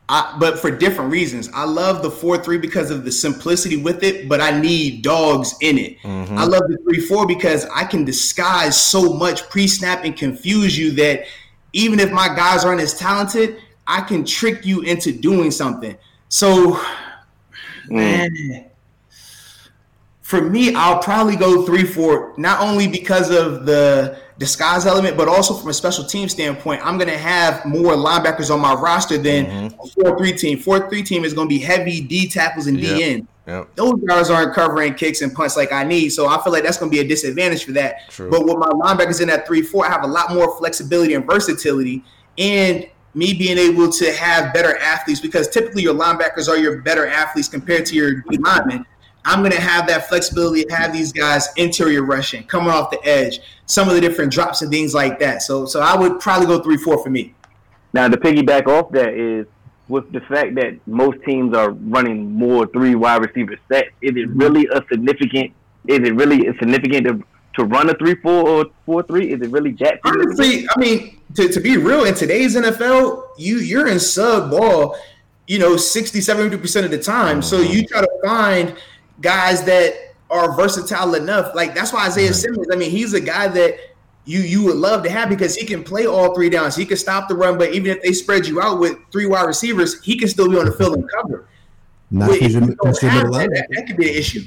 I, but for different reasons. I love the four three because of the simplicity with it, but I need dogs in it. Mm-hmm. I love the three four because I can disguise so much pre snap and confuse you that even if my guys aren't as talented, I can trick you into doing something. So, mm. man, for me, I'll probably go three four. Not only because of the disguise element, but also from a special team standpoint, I'm going to have more linebackers on my roster than mm-hmm. a 4 3 team. 4 3 team is going to be heavy D tackles and yep. D end. Yep. Those guys aren't covering kicks and punts like I need. So I feel like that's going to be a disadvantage for that. True. But with my linebackers in that 3 4, I have a lot more flexibility and versatility. And me being able to have better athletes because typically your linebackers are your better athletes compared to your D linemen. I'm going to have that flexibility to have these guys interior rushing, coming off the edge, some of the different drops and things like that. So, so I would probably go three four for me. Now, to piggyback off that is with the fact that most teams are running more three wide receiver sets. Is it really a significant? Is it really significant to, to run a three four or four three? Is it really that? Honestly, I mean, to, to be real, in today's NFL, you you're in sub ball, you know, 60, 70 percent of the time. Mm-hmm. So you try to find guys that are versatile enough. Like that's why Isaiah Simmons. I mean, he's a guy that you you would love to have because he can play all three downs. He can stop the run, but even if they spread you out with three wide receivers, he can still be on the field and cover. Not Wait, your, that, that, that could be an issue.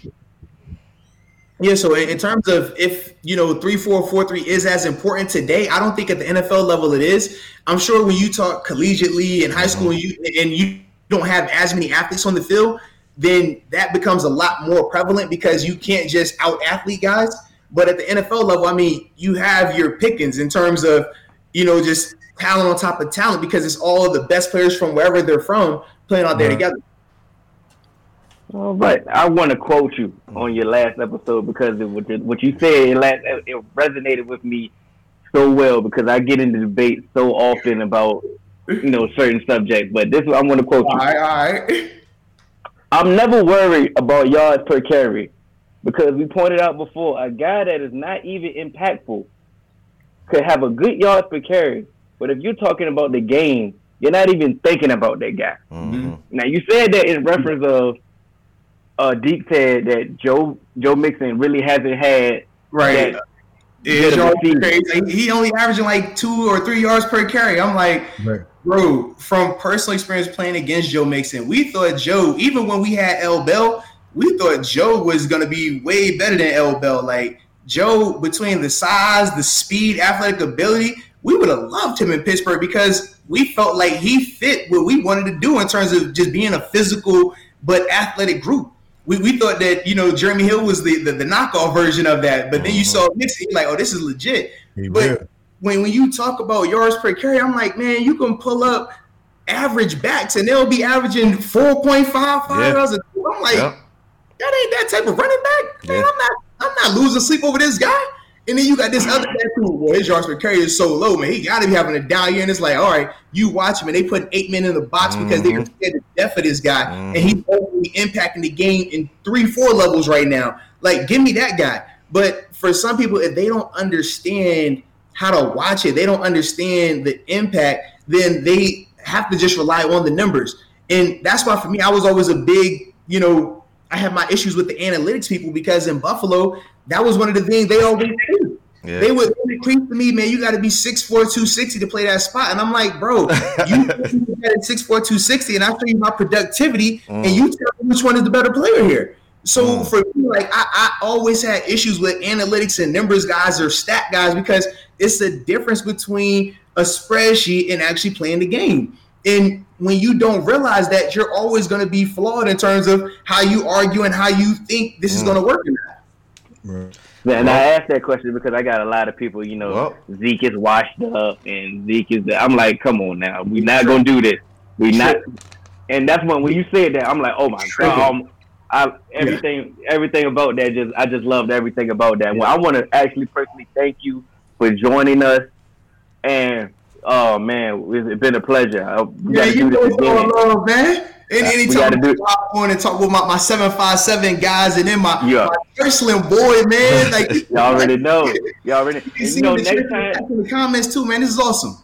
Yeah, so in terms of if you know three four four three is as important today, I don't think at the NFL level it is. I'm sure when you talk collegiately in high school and you and you don't have as many athletes on the field, then that becomes a lot more prevalent because you can't just out athlete guys. But at the NFL level, I mean, you have your pickings in terms of, you know, just talent on top of talent because it's all the best players from wherever they're from playing out there together. All right, I want to quote you on your last episode because of what you said. Last, it resonated with me so well because I get into debate so often about you know certain subjects. But this, I'm going to quote you. All right, all right. I'm never worried about yards per carry because we pointed out before a guy that is not even impactful could have a good yards per carry, but if you're talking about the game, you're not even thinking about that guy. Mm-hmm. Now you said that in reference of uh, Deep said that Joe Joe Mixon really hasn't had right. Yeah, he only averaging like two or three yards per carry. I'm like, right. bro, from personal experience playing against Joe Mixon, we thought Joe, even when we had L Bell, we thought Joe was gonna be way better than L Bell. Like Joe, between the size, the speed, athletic ability, we would have loved him in Pittsburgh because we felt like he fit what we wanted to do in terms of just being a physical but athletic group we, we thought that you know Jeremy Hill was the, the, the knockoff version of that, but then you uh-huh. saw Mixon, like, oh, this is legit. but when when you talk about yards per carry, I'm like, man, you can pull up average backs and they'll be averaging 4.55 yeah. yards. I'm like, yep. that ain't that type of running back. Man, yeah. I'm not I'm not losing sleep over this guy. And then you got this other guy who, well, his yards per carry is so low, man. He got to be having a down year. And it's like, all right, you watch him, and they put eight men in the box mm-hmm. because they're scared to death of this guy, mm-hmm. and he's only impacting the game in three, four levels right now. Like, give me that guy. But for some people, if they don't understand how to watch it, they don't understand the impact, then they have to just rely on the numbers. And that's why for me, I was always a big, you know, I have my issues with the analytics people because in Buffalo, that was one of the things they always do. Yeah. They would creep to me, man. You got to be 6'4", 260 to play that spot, and I'm like, bro, you at 6'4", 260, and I show you my productivity, mm. and you tell me which one is the better player here. So mm. for me, like I, I always had issues with analytics and numbers guys or stat guys because it's the difference between a spreadsheet and actually playing the game. And when you don't realize that, you're always going to be flawed in terms of how you argue and how you think this mm. is going to work. In that. Right. And well, I asked that question because I got a lot of people, you know, well, Zeke is washed up and Zeke is. I'm like, come on now, we're not gonna do this. We're not. And that's when when you said that, I'm like, oh my god, um, I everything yeah. everything about that just I just loved everything about that. Yeah. Well, I want to actually personally thank you for joining us, and oh man, it's been a pleasure. We yeah, you know what's going on, man. And anytime I hop on and talk with my, my 757 guys and then my, yeah. my wrestling boy, man. Like y'all already know. Y'all already you, you know next time in the comments too, man. This is awesome.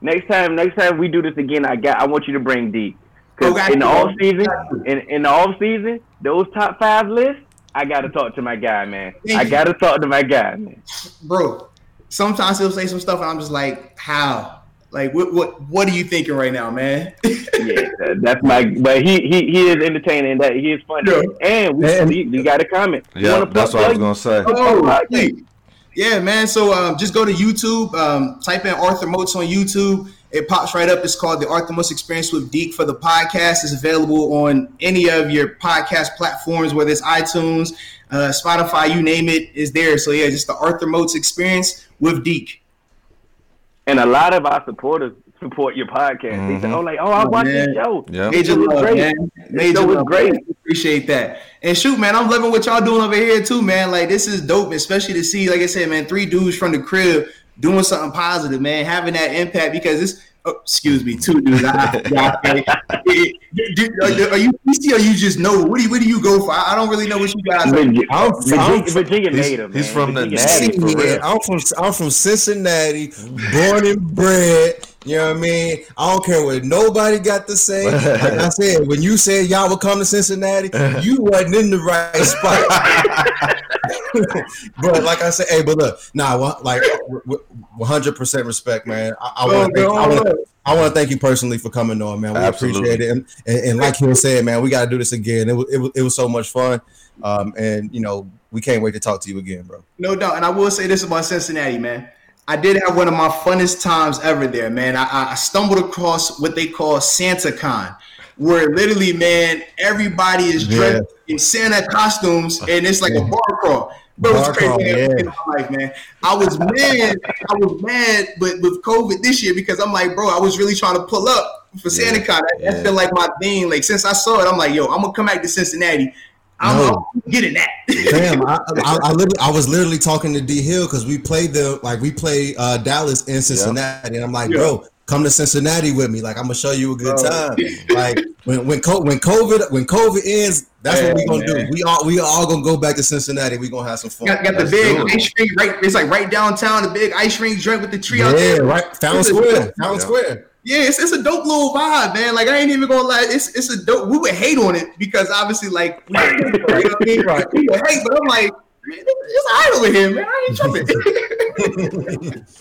next time, next time we do this again, I got. I want you to bring D. Because Okay. in the off season, in, in the off season, those top five lists, I gotta talk to my guy, man. Thank I you. gotta talk to my guy, man. bro. Sometimes he'll say some stuff, and I'm just like, how? Like, what, what, what are you thinking right now, man? Yeah, that's my. But he he he is entertaining. That he is funny, Yeah. and we, And- we, we got a comment. Yeah, that's plug- what I was gonna say. Oh, Plug- hey. yeah, man. So um, just go to YouTube, um, type in Arthur Moats on YouTube. It pops right up. It's called the Arthur Moats Experience with Deke for the podcast. It's available on any of your podcast platforms, whether it's iTunes, uh, Spotify, you name it, is there. So yeah, just the Arthur Moats Experience with Deke. And a lot of our supporters support your podcast. They say, Mhm. "Oh, like, oh, I Oh, watch man. this show. Yeah. Major show love, great. man. Major show is love. great." Appreciate that. And shoot, man, I'm loving what y'all doing over here too, man. Like this is dope, especially to see, like I said, man, three dudes from the crib doing something positive, man, having that impact because it's. Oh, excuse me, two dudes. I, yeah, okay. Do- are, are you PC or you just know? What do you, what do you go for? I I don't really know what you guys. Are. Virginia, I'm- Virginia, I'm- Virginia he's- made him. he's man. from the- Virginia Natty, had him. for real. I'm from I'm from Cincinnati, born and bred. You know what I mean? I don't care what nobody got to say. Like I said, when you said y'all would come to Cincinnati, you wasn't in the right spot. but like I said, hey, but look, nah, one- like one hundred percent respect, man. I, I want to thank, I wanna, I want to thank you personally for coming on, man. We Absolutely. appreciate it, and, and, and like he said, man, we got to do this again. It was, it was it was so much fun, um, and you know we can't wait to talk to you again, bro. No doubt. And I will say this about Cincinnati, man. I did have one of my funnest times ever there, man. I, I stumbled across what they call SantaCon, where literally, man, everybody is dressed in Santa costumes and it's like a bar crawl. Bro, Bar it's crazy crawl, man, yeah. in my life, man. I was mad. I was mad, but with COVID this year because I'm like, bro, I was really trying to pull up for Yeah, SantaCon. That, yeah. That's been like my thing. Like since I saw it, I'm like, yo, I'm gonna come back to Cincinnati. I'm, No. I'm getting that. Damn, I, I, I, literally, I was literally talking to D Hill because we played the like we play uh, Dallas in Cincinnati, and I'm like, Yeah. bro, come to Cincinnati with me. Like I'm gonna show you a good Bro. time. Like when when co- when COVID when COVID ends, that's what we Yeah, gonna man. do. We all we all gonna go back to Cincinnati. We gonna have some fun. Got, got the big do ice rink right. It's like right downtown. The big ice rink drink with the tree out yeah, there. right. Fountain It's a- Square. Fountain Yeah. Square. Yeah, it's, it's a dope little vibe, man. Like I ain't even gonna lie, it's it's a dope. We would hate on it because obviously, like, we, you know what I mean? Right. We would hate, but I'm like, man, it's alright over here, man. I ain't tripping.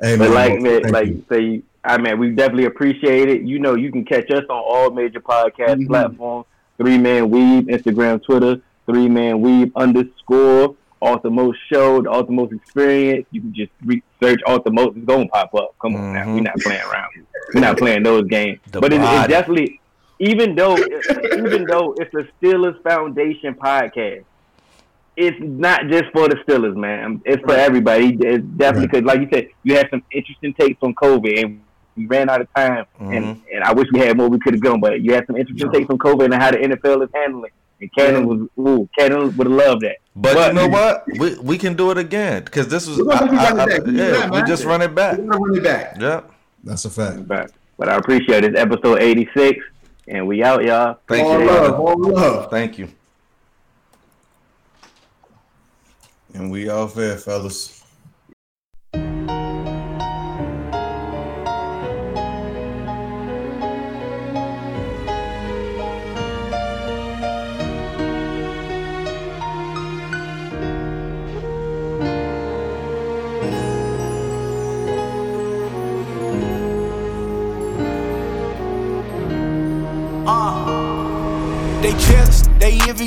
Hey, But man, like, man, like you. say, I mean, we definitely appreciate it. You know, you can catch us on all major podcast Mhm. platforms: Three Man Weave, Instagram, Twitter, Three Man Weave underscore Ultimos Show, the Ultimos Experience. You can just re- search Ultimos; it's gonna pop up. Come on, now, Mhm. we're not playing around. We're not playing those games. The but it, it's body. definitely, even though, even though it's a Steelers Foundation podcast. It's not just for the Steelers, man. It's for Right. everybody. It's definitely because, like you said, you had some interesting takes on COVID, and we ran out of time. And, Mhm. and I wish we had more. We could have gone, but you had some interesting takes on COVID and how the NFL is handling. And Cannon was, ooh, Cannon would have loved that. But, But- you know what? We we can do it again because this was I- I- I- We yeah. We just run it back. We're run it back. Yeah. That's a fact. But, but I appreciate it. It's episode 86, and we out, y'all. Thank all you, love, brother. all love. Thank you. And we all fair, fellas.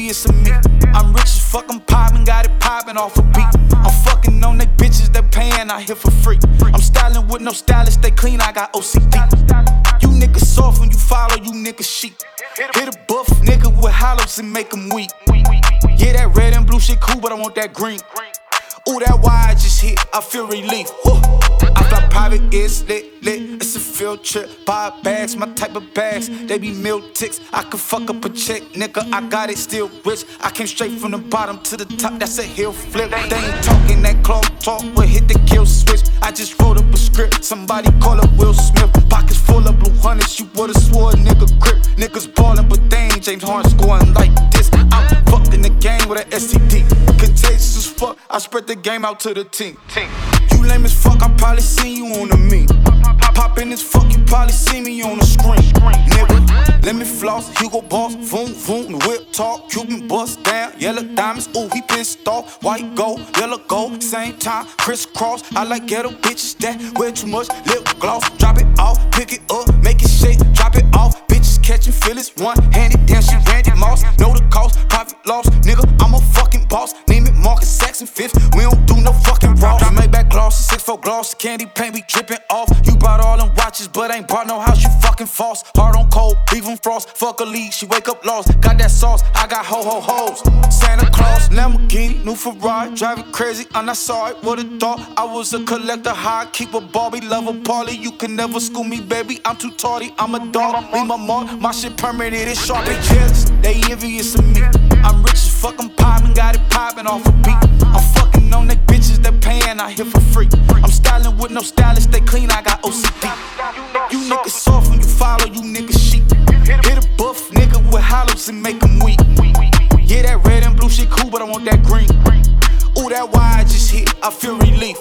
Envious of me. I'm rich as fuck, I'm poppin', got it poppin' off a beat. I'm fucking on they bitches, they payin' out here for free. I'm styling with no stylist, they clean, I got OCD. You niggas soft when you follow, you niggas sheep. Hit a buff nigga with hollows and make them weak. Yeah, that red and blue shit cool, but I want that green. Ooh, that wire just hit, I feel relief. Woo. I private, it's lit, lit. It's a field trip. Buy bags, my type of bags. They be meal ticks. I could fuck up a check, nigga. I got it, still rich. I came straight from the bottom to the top. That's a hill flip. They ain't talking that clock talk, but hit the kill switch. I just wrote up a script. Somebody call up Will Smith. Pockets full of blue hundreds. You would've swore a nigga grip. Niggas ballin', but they ain't James Harden scoring like this. I'm fucking the game with an STD. Contagious as fuck, I spread the game out to the team. You lame as fuck, I probably seen you on the meme. Pop in this fuck, you probably see me on the screen. Nigga, let me floss, Hugo Boss, boom, boom, the whip talk, Cuban bust down, yellow diamonds, ooh, he pissed off, white gold, yellow gold, same time, crisscross. I like ghetto bitches that wear too much lip gloss. Drop it off, pick it up, make it shake, catching feelings, one handed, damn, she Randy Moss. Know the cost, profit loss, nigga, I'm a fucking boss. Neiman Marcus Saxon fifth, we don't do no fucking raw. I make back gloss, six four gloss, candy paint be dripping off. You bought all them watches, but ain't bought no house, you fucking false. Hard on cold, leave frost, fuck a league, she wake up lost. Got that sauce, I got ho ho hoes. Santa Claus, Lamborghini, new Ferrari, driving crazy, I'm not sorry. Would've thought I was a collector, high, keep a Barbie, love a Polly. You can never school me, baby, I'm too tardy. I'm a dog, leave my mark, my shit permanent, it's sharp. They jealous, they envious of me. I'm rich as fuck, I'm poppin', got it poppin' off a beat. I'm fucking on they bitches, they payin', I here for free. I'm styling with no stylist, they clean, I got OCD. You niggas soft when you follow, you niggas sheep. Hit a buff nigga with hollows and make them weak. Yeah, that red and blue shit cool, but I want that green. Ooh, that wide just hit, I feel relief.